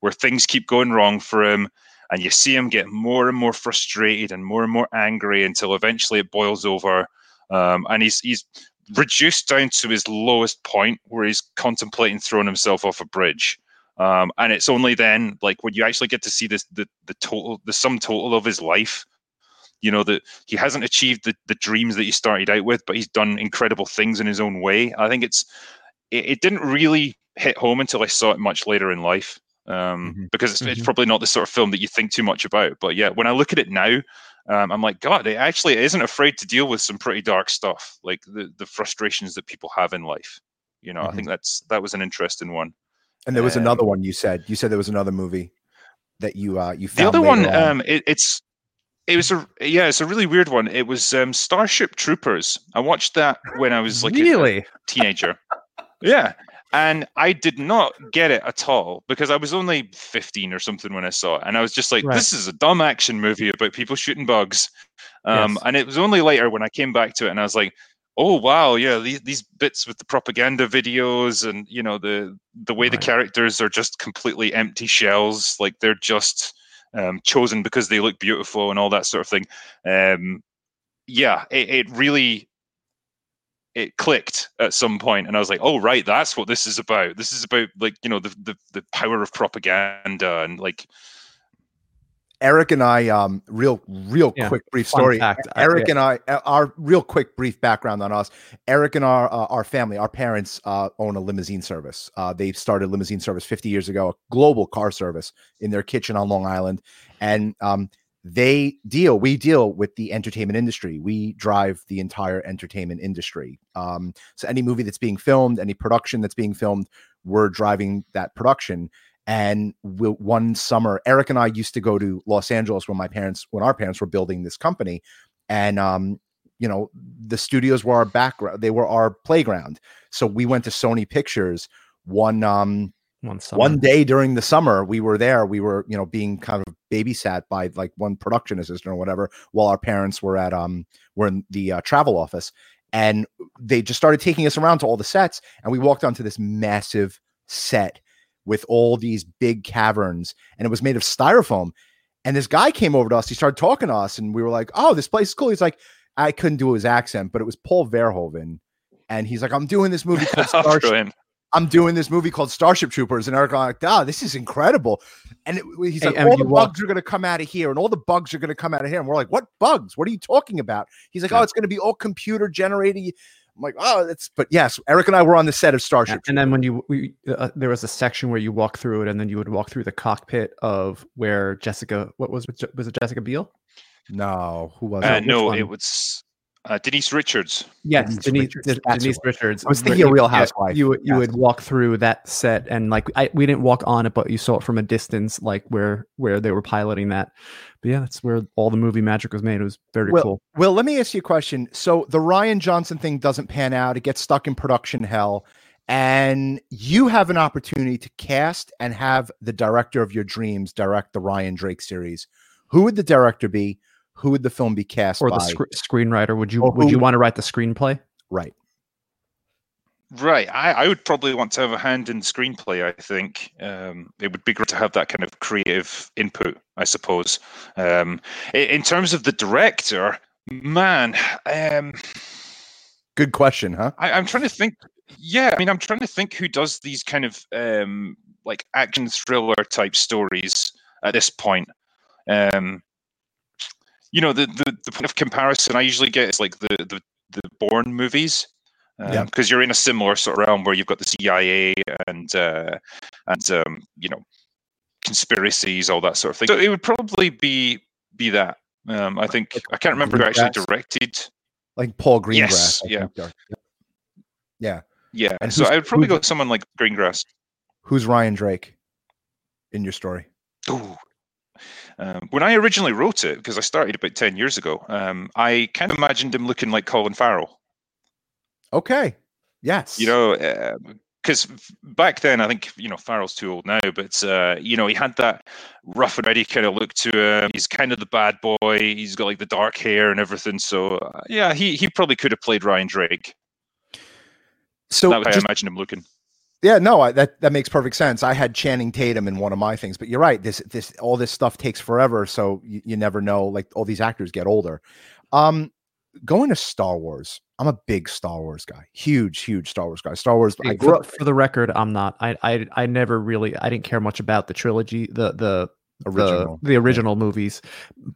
where things keep going wrong for him. And you see him get more and more frustrated and more and more angry until eventually it boils over. Um, and he's he's reduced down to his lowest point where he's contemplating throwing himself off a bridge. Um, and it's only then, like when you actually get to see this, the the total, the sum total of his life, you know that he hasn't achieved the, the dreams that he started out with but he's done incredible things in his own way i think it's it, it didn't really hit home until i saw it much later in life um, mm-hmm. because it's, mm-hmm. it's, probably not the sort of film that you think too much about but yeah when i look at it now um, i'm like god it actually isn't afraid to deal with some pretty dark stuff like the the frustrations that people have in life you know mm-hmm. i think that's that was an interesting one and there was um, another one you said you said there was another movie that you uh you found. the other one on. um it, it's it was a yeah, it's a really weird one. It was um, Starship Troopers. I watched that when I was like really? a teenager. yeah, and I did not get it at all because I was only 15 or something when I saw it, and I was just like, right. "This is a dumb action movie about people shooting bugs." Um, yes. And it was only later when I came back to it, and I was like, "Oh wow, yeah, these, these bits with the propaganda videos and you know the the way right. the characters are just completely empty shells, like they're just." Um, chosen because they look beautiful and all that sort of thing. Um, yeah, it, it really it clicked at some point and i was like oh right that's what this is about this is about like you know the the, the power of propaganda and like Eric and I, um, real, real yeah, quick, brief story. Fact. Eric yeah. and I, uh, our real quick, brief background on us. Eric and our, uh, our family, our parents uh, own a limousine service. Uh, they started limousine service 50 years ago, a global car service in their kitchen on Long Island, and um, they deal. We deal with the entertainment industry. We drive the entire entertainment industry. Um, so any movie that's being filmed, any production that's being filmed, we're driving that production. And we'll, one summer, Eric and I used to go to Los Angeles when my parents, when our parents were building this company, and um, you know, the studios were our background; they were our playground. So we went to Sony Pictures one um one summer. one day during the summer. We were there. We were you know being kind of babysat by like one production assistant or whatever, while our parents were at um were in the uh, travel office, and they just started taking us around to all the sets, and we walked onto this massive set with all these big caverns and it was made of styrofoam. And this guy came over to us. He started talking to us, and we were like, "Oh, this place is cool." He's like, I couldn't do his accent, but it was Paul Verhoeven, and he's like, "I'm doing this movie called Starship. I'm doing this movie called Starship Troopers." And Eric like, "Ah, this is incredible." And it, he's hey, like, "All the bugs are going to come out of here, and all the bugs are going to come out of here." And we're like, "What bugs? What are you talking about?" He's like, "Oh, it's going to be all computer generated." I'm like, oh, that's. But yes, Eric and I were on the set of Starship. And then when you we, uh, there was a section where you walk through it, and then you would walk through the cockpit of where Jessica. What was was it? Jessica Biel? No, who was uh, it? No, it was uh, Denise Richards. Yes, Denise, Denise Richards. Denise Richards. I was thinking a Real Housewife. You you yes. would walk through that set, and like I, we didn't walk on it, but you saw it from a distance, like where where they were piloting that. But yeah, that's where all the movie magic was made. It was very well, cool. Well, let me ask you a question. So the Rian Johnson thing doesn't pan out; it gets stuck in production hell, and you have an opportunity to cast and have the director of your dreams direct the Ryan Drake series. Who would the director be? Who would the film be cast or by? the sc- screenwriter? Would you would you want to write the screenplay? Right. Right. I, I would probably want to have a hand in the screenplay. I think um, it would be great to have that kind of creative input. I suppose. Um, in, in terms of the director, man, um, Good question, huh? I, I'm trying to think. Yeah, I mean, I'm trying to think who does these kind of um, like action thriller type stories at this point. Um, you know, the, the the point of comparison I usually get is like the the, the Bourne movies. Yeah. because you're in a similar sort of realm where you've got the CIA and uh, and um, you know conspiracies, all that sort of thing. So it would probably be be that. Um, I think I can't remember who actually directed. Like Paul Greengrass. Yes, I yeah. yeah. Yeah, And so I would probably go with someone like Greengrass. Who's Ryan Drake in your story? Ooh. Um, when I originally wrote it, because I started about 10 years ago, um, I kind of imagined him looking like Colin Farrell. Okay. Yes. You know, because back then, I think, you know, Farrell's too old now, but, uh, you know, he had that rough and ready kind of look to him. He's kind of the bad boy. He's got like the dark hair and everything. So, uh, yeah, he, he probably could have played Ryan Drake. so that way just- I imagine him looking. Yeah, no, I, that that makes perfect sense. I had Channing Tatum in one of my things, but you're right. This this all this stuff takes forever, so you, you never know. Like all these actors get older. Um, going to Star Wars. I'm a big Star Wars guy. Huge, huge Star Wars guy. Star Wars. I grew for, up for the record, I'm not. I, I I never really. I didn't care much about the trilogy, the the original. the, the original movies.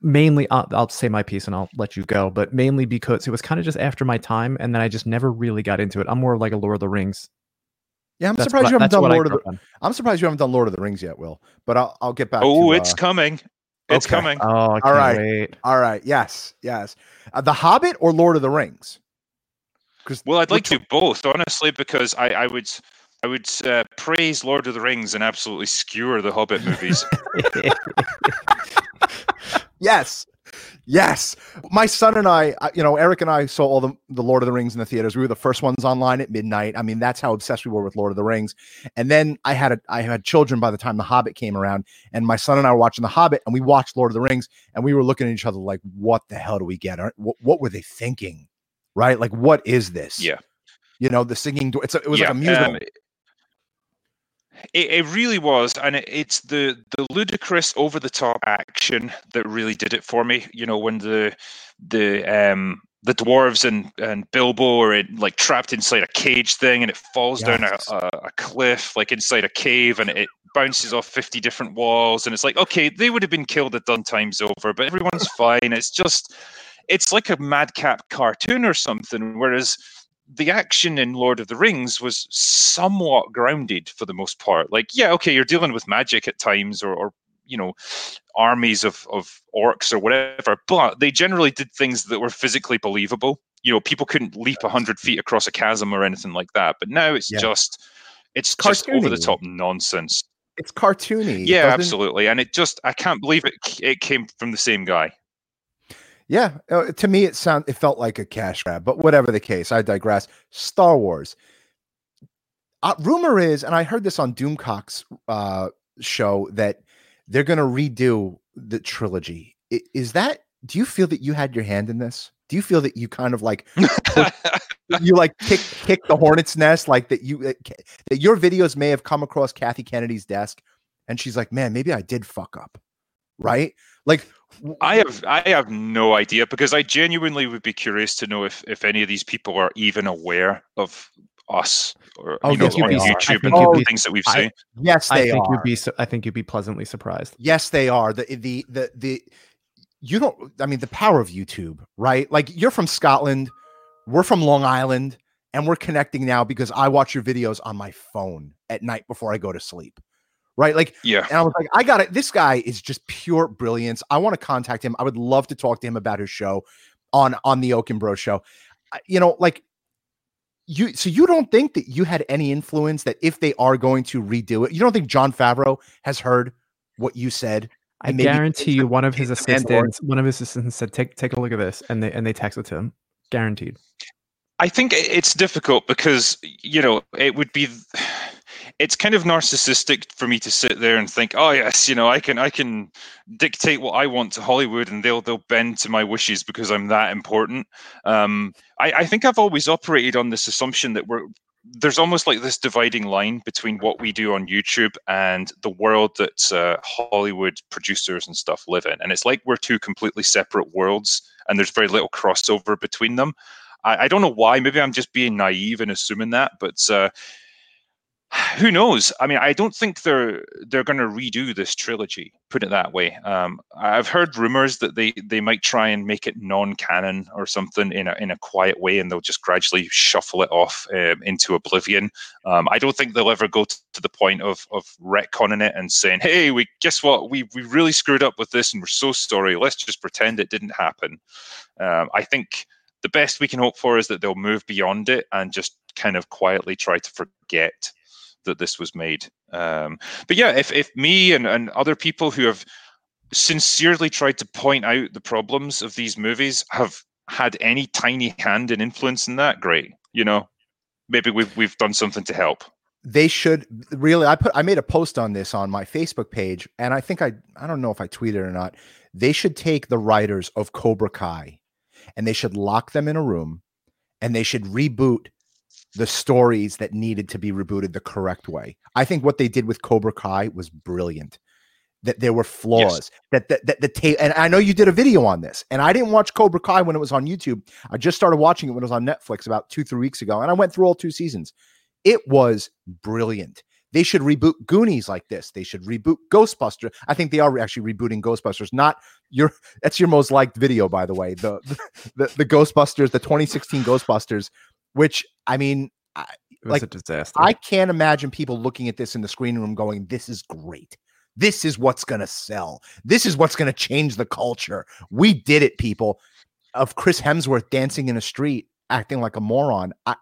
Mainly, I'll, I'll say my piece and I'll let you go. But mainly because it was kind of just after my time, and then I just never really got into it. I'm more like a Lord of the Rings. Yeah, I'm That's surprised what you haven't done Lord of the. on. I'm surprised you haven't done Lord of the Rings yet, Will. But I'll I'll get back. Oh, it's uh, coming. It's okay. coming. Oh, I can't right. wait. all right. Yes, yes. Uh, the Hobbit or Lord of the Rings? Because Well, I'd like to do both, honestly, because I, I would I would uh, praise Lord of the Rings and absolutely skewer the Hobbit movies. Yes. Yes. My son and I, I- you know, Eric and I saw all the, the Lord of the Rings in the theaters. We were the first ones online at midnight. I mean, that's how obsessed we were with Lord of the Rings. And then I had a, I had children by the time The Hobbit came around, and my son and I were watching The Hobbit, and we watched Lord of the Rings, and we were looking at each other like, "What the hell do we get? What, what were they thinking? Right? Like, what is this? Yeah. You know, the singing. It's a, it was yeah, like a musical. um, it, it really was, and it, it's the the ludicrous, over the top action that really did it for me. You know, when the the um the dwarves and and Bilbo are in, like trapped inside a cage thing, and it falls down a, a, a cliff, like inside a cave, and it bounces off fifty different walls, and it's like, okay, they would have been killed a done times over, but everyone's fine. It's just, it's like a madcap cartoon or something. Whereas the action in Lord of the Rings was somewhat grounded for the most part. Like, yeah, okay, you're dealing with magic at times, or, or you know, armies of of orcs or whatever, but they generally did things that were physically believable. You know, people couldn't leap a hundred feet across a chasm or anything like that. But now it's Yeah. just it's just over the top nonsense. it's cartoony. Yeah, doesn't- absolutely. And it just I can't believe it it came from the same guy. Yeah, uh, to me it sound it felt like a cash grab, but whatever the case, I digress. Star Wars. Uh, rumor is, and I heard this on Doomcock's uh, show that they're going to redo the trilogy. Is that? Do you feel that you had your hand in this? Do you feel that you kind of like you like kick kick the hornet's nest, like that you that your videos may have come across Kathy Kennedy's desk, and she's like, "Man, maybe I did fuck up," right? Like, I have I have no idea because I genuinely would be curious to know if if any of these people are even aware of us or Oh, you know yes, on are. YouTube and you'd the things that we've I- seen. yes, I they think are. you'd be. su- I think you'd be pleasantly surprised. Yes, they are. The the the the you don't I mean the power of YouTube, right? Like you're from Scotland, we're from Long Island, and we're connecting now because I watch your videos on my phone at night before I go to sleep. Right? Like Yeah. and I was like, I got it. This guy is just pure brilliance. I want to contact him. I would love to talk to him about his show on on the Oaken Bro show. You know, like you so you don't think that you had any influence that if they are going to redo it, you don't think Jon Favreau has heard what you said? I guarantee you, one of his assistants, one of his assistants said, "Take take a look at this," and they and they texted to him. Guaranteed. I think it's difficult because you know it would be it's kind of narcissistic for me to sit there and think oh yes you know I can I can dictate what I want to Hollywood and they'll they'll bend to my wishes because I'm that important um, I, I think I've always operated on this assumption that we're there's almost like this dividing line between what we do on YouTube and the world that uh, Hollywood producers and stuff live in. And it's like we're two completely separate worlds, and there's very little crossover between them. I, I don't know why. Maybe I'm just being naive and assuming that, but uh, who knows? I mean, I don't think they're they're going to redo this trilogy. Put it that way. Um, I've heard rumors that they they might try and make it non-canon or something in a in a quiet way, and they'll just gradually shuffle it off um, into oblivion. Um, I don't think they'll ever go to, to the point of of retconning it and saying, "Hey, we guess what? We we really screwed up with this, and we're so sorry. Let's just pretend it didn't happen." Um, I think the best we can hope for is that they'll move beyond it and just kind of quietly try to forget that this was made. Um, but yeah, if, if me and, and other people who have sincerely tried to point out the problems of these movies have had any tiny hand in influence in that, great. You know, maybe we've we've done something to help. They should really. I put I made a post on this on my Facebook page, and I think I I don't know if I tweeted or not. They should take the writers of Cobra Kai, and they should lock them in a room, and they should reboot the stories that needed to be rebooted the correct way. I think what they did with Cobra Kai was brilliant. That there were flaws. Yes. That that that the tape. And I know you did a video on this, and I didn't watch Cobra Kai when it was on YouTube. I just started watching it when it was on Netflix about two three weeks ago, and I went through all two seasons. It was brilliant. They should reboot Goonies like this. They should reboot Ghostbusters. I think they are actually rebooting Ghostbusters. Not your that's your most liked video, by the way. The the, the Ghostbusters, the 2016 Ghostbusters which I mean, I, like a disaster. I can't imagine people looking at this in the screen room going, "This is great. This is what's going to sell. This is what's going to change the culture. We did it, people." Of Chris Hemsworth dancing in a street, acting like a moron. I,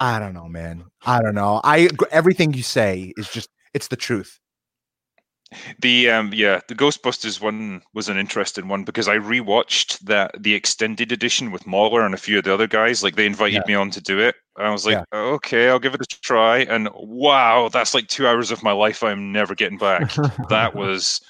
I don't know, man. I don't know. I everything you say is just it's the truth. The um yeah, the Ghostbusters one was an interesting one because I rewatched that the extended edition with Mauler and a few of the other guys. Like they invited yeah. me on to do it. I was like, yeah. okay, I'll give it a try. And wow, that's like two hours of my life I'm never getting back. that was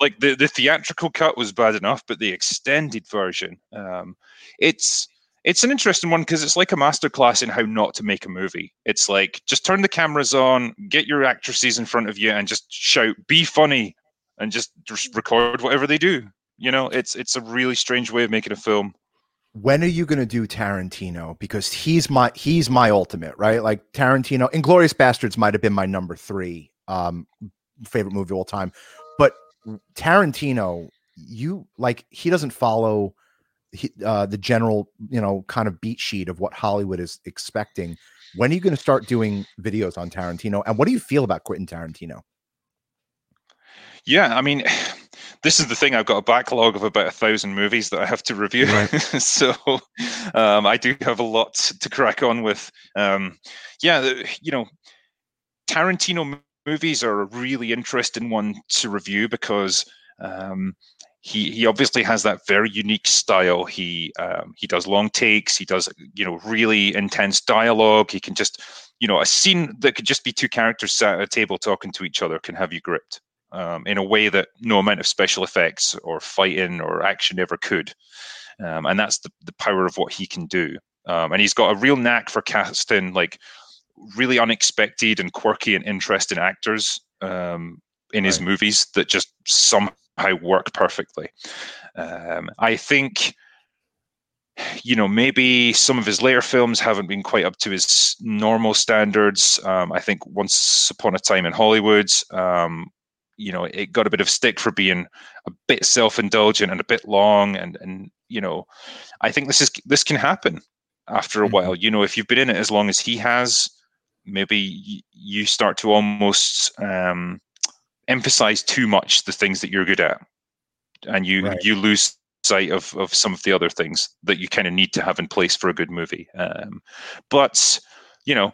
like the the theatrical cut was bad enough, but the extended version, um, it's it's an interesting one because it's like a masterclass in how not to make a movie. It's like just turn the cameras on, get your actresses in front of you, and just shout, "Be funny," and just, record whatever they do. You know, it's it's a really strange way of making a film. When are you going to do Tarantino? Because he's my he's my ultimate, right? Like Tarantino, Inglourious Basterds might have been my number three um, favorite movie of all time, but Tarantino, you like he doesn't follow uh, the general, you know, kind of beat sheet of what Hollywood is expecting. When are you going to start doing videos on Tarantino? And what do you feel about Quentin Tarantino? Yeah, I mean, this is the thing. I've got a backlog of about a thousand movies that I have to review, right. so um, I do have a lot to crack on with. Um, yeah, you know, Tarantino movies are a really interesting one to review because um, he he obviously has that very unique style. He um, he does long takes. He does you know really intense dialogue. He can just you know a scene that could just be two characters sat at a table talking to each other can have you gripped um, in a way that no amount of special effects or fighting or action ever could. Um, and that's the the power of what he can do. Um, and he's got a real knack for casting like really unexpected and quirky and interesting actors um, in right. his movies that just somehow work perfectly. Um, I think, you know, maybe some of his later films haven't been quite up to his normal standards. Um, I think Once Upon a Time in Hollywood, um, you know, it got a bit of stick for being a bit self-indulgent and a bit long, and and you know, I think this is this can happen after a mm-hmm. while. You know, if you've been in it as long as he has, maybe you start to almost um, emphasize too much the things that you're good at, and you right. you lose sight of of some of the other things that you kind of need to have in place for a good movie. Um, but you know,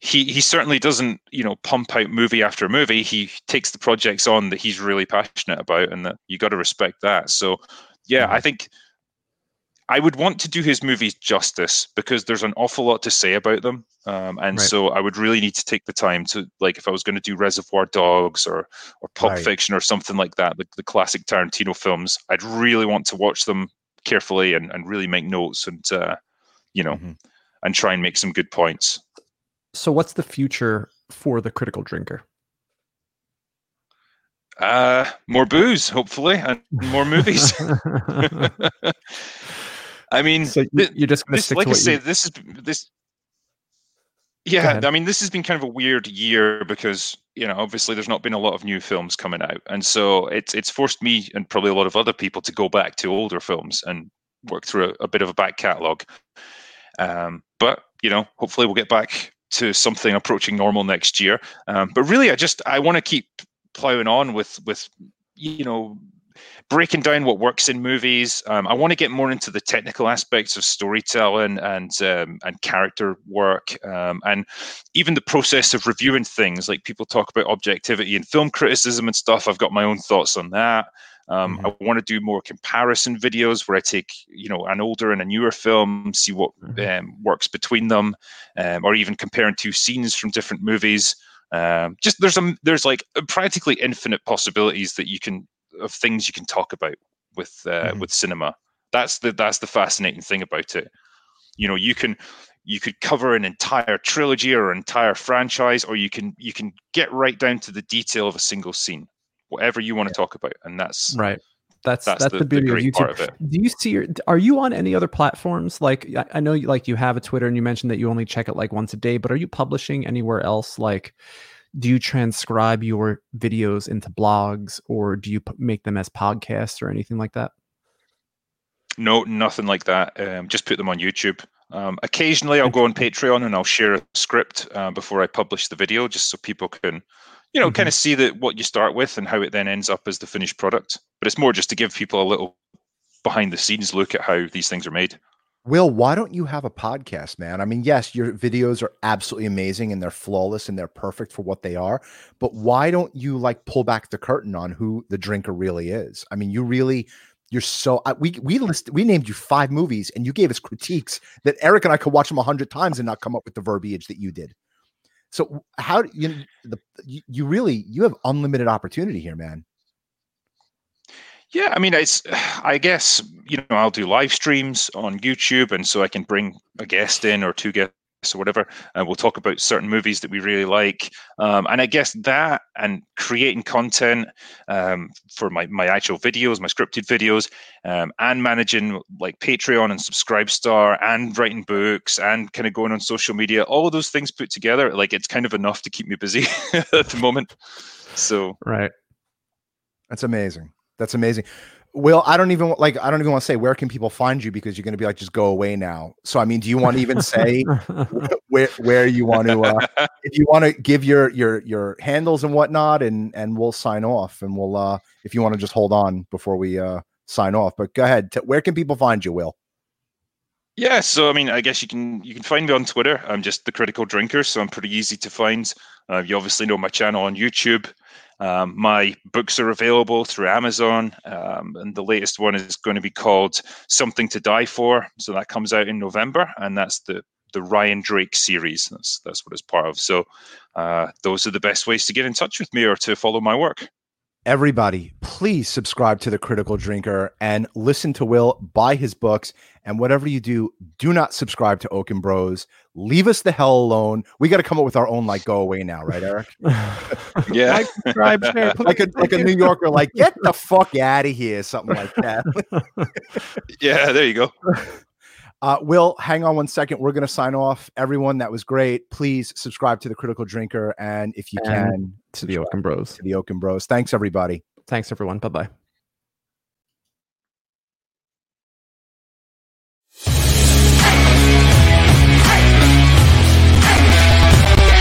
he he certainly doesn't you know pump out movie after movie. He takes the projects on that he's really passionate about, and that you got to respect that. So yeah, mm-hmm. I think I would want to do his movies justice because there's an awful lot to say about them, um, and right. so I would really need to take the time to like if I was going to do Reservoir Dogs or or Pulp right. Fiction or something like that, the, the classic Tarantino films. I'd really want to watch them carefully and, and really make notes and uh, you know mm-hmm. and try and make some good points. So, what's the future for the critical drinker? Uh, more booze, hopefully, and more movies. I mean, so you're just going to stick like to I say, this is this. Yeah. I mean, this has been kind of a weird year because you know, obviously, there's not been a lot of new films coming out, and so it's it's forced me and probably a lot of other people to go back to older films and work through a, a bit of a back catalogue. Um, but you know, hopefully, we'll get back to something approaching normal next year. Um, but really, I just I want to keep plowing on with with you know breaking down what works in movies. Um, I want to get more into the technical aspects of storytelling and um, and character work, um, and even the process of reviewing things. Like people talk about objectivity and film criticism and stuff. I've got my own thoughts on that. Um, I want to do more comparison videos where I take, you know, an older and a newer film, see what Mhm. um, works between them, um, or even comparing two scenes from different movies. Um, just there's a there's like practically infinite possibilities that you can of things you can talk about with uh, Mhm. with cinema. That's the that's the fascinating thing about it. You know, you can you could cover an entire trilogy or an entire franchise, or you can you can get right down to the detail of a single scene, whatever you want to talk about, and that's right. That's that's, that's, the, the, the beauty of YouTube. of it. Do you see? Your, are you on any other platforms? Like I, I know, you, like you have a Twitter, and you mentioned that you only check it like once a day. But are you publishing anywhere else? Like, do you transcribe your videos into blogs, or do you make them as podcasts or anything like that? No, nothing like that. Um, just put them on YouTube. Um, occasionally, I'll go on Patreon and I'll share a script uh, before I publish the video, just so people can, you know, Mhm. kind of see that what you start with and how it then ends up as the finished product. But it's more just to give people a little behind the scenes look at how these things are made. Will, why don't you have a podcast, man? I mean, yes, your videos are absolutely amazing and they're flawless and they're perfect for what they are. But why don't you like pull back the curtain on who the drinker really is? I mean, you really, you're so. I, we we list we named you five movies and you gave us critiques that Eric and I could watch them a hundred times and not come up with the verbiage that you did. So how do you the you, you really you have unlimited opportunity here, man. Yeah, I mean, it's. I guess you know I'll do live streams on YouTube, and so I can bring a guest in or two guests or whatever, and we'll talk about certain movies that we really like. Um, and I guess that and creating content um, for my my actual videos, my scripted videos, um, and managing like Patreon and Subscribestar, and writing books, and kind of going on social media. All of those things put together, like it's kind of enough to keep me busy at the moment. So Right. That's amazing. That's amazing. Will, I don't even like I don't even want to say where can people find you because you're going to be like just go away now. So I mean, do you want to even say where where you want to uh if you want to give your your your handles and whatnot and and we'll sign off and we'll uh if you want to just hold on before we uh sign off. But go ahead. T- where can people find you, Will? Yeah, so I mean, I guess you can you can find me on Twitter. I'm just the Critical Drinker, so I'm pretty easy to find. Uh, you obviously know my channel on YouTube. Um, my books are available through Amazon, um, and the latest one is going to be called "Something to Die For." So that comes out in November, and that's the the Ryan Drake series. That's that's what it's part of. So uh, those are the best ways to get in touch with me or to follow my work. Everybody, please subscribe to the Critical Drinker and listen to Will, buy his books, and whatever you do, do not subscribe to Oaken Bros. Leave us the hell alone. We got to come up with our own like go away now, right, Eric? Yeah. Like, subscribe, share, like a like a New Yorker, like get the fuck out of here, something like that. yeah, there you go. Uh, Will, hang on one second. We're gonna sign off. Everyone, that was great. Please subscribe to the Critical Drinker, and if you And can, to the Oaken Bros. to the Oaken Bros. Thanks, everybody. Thanks, everyone. Bye bye.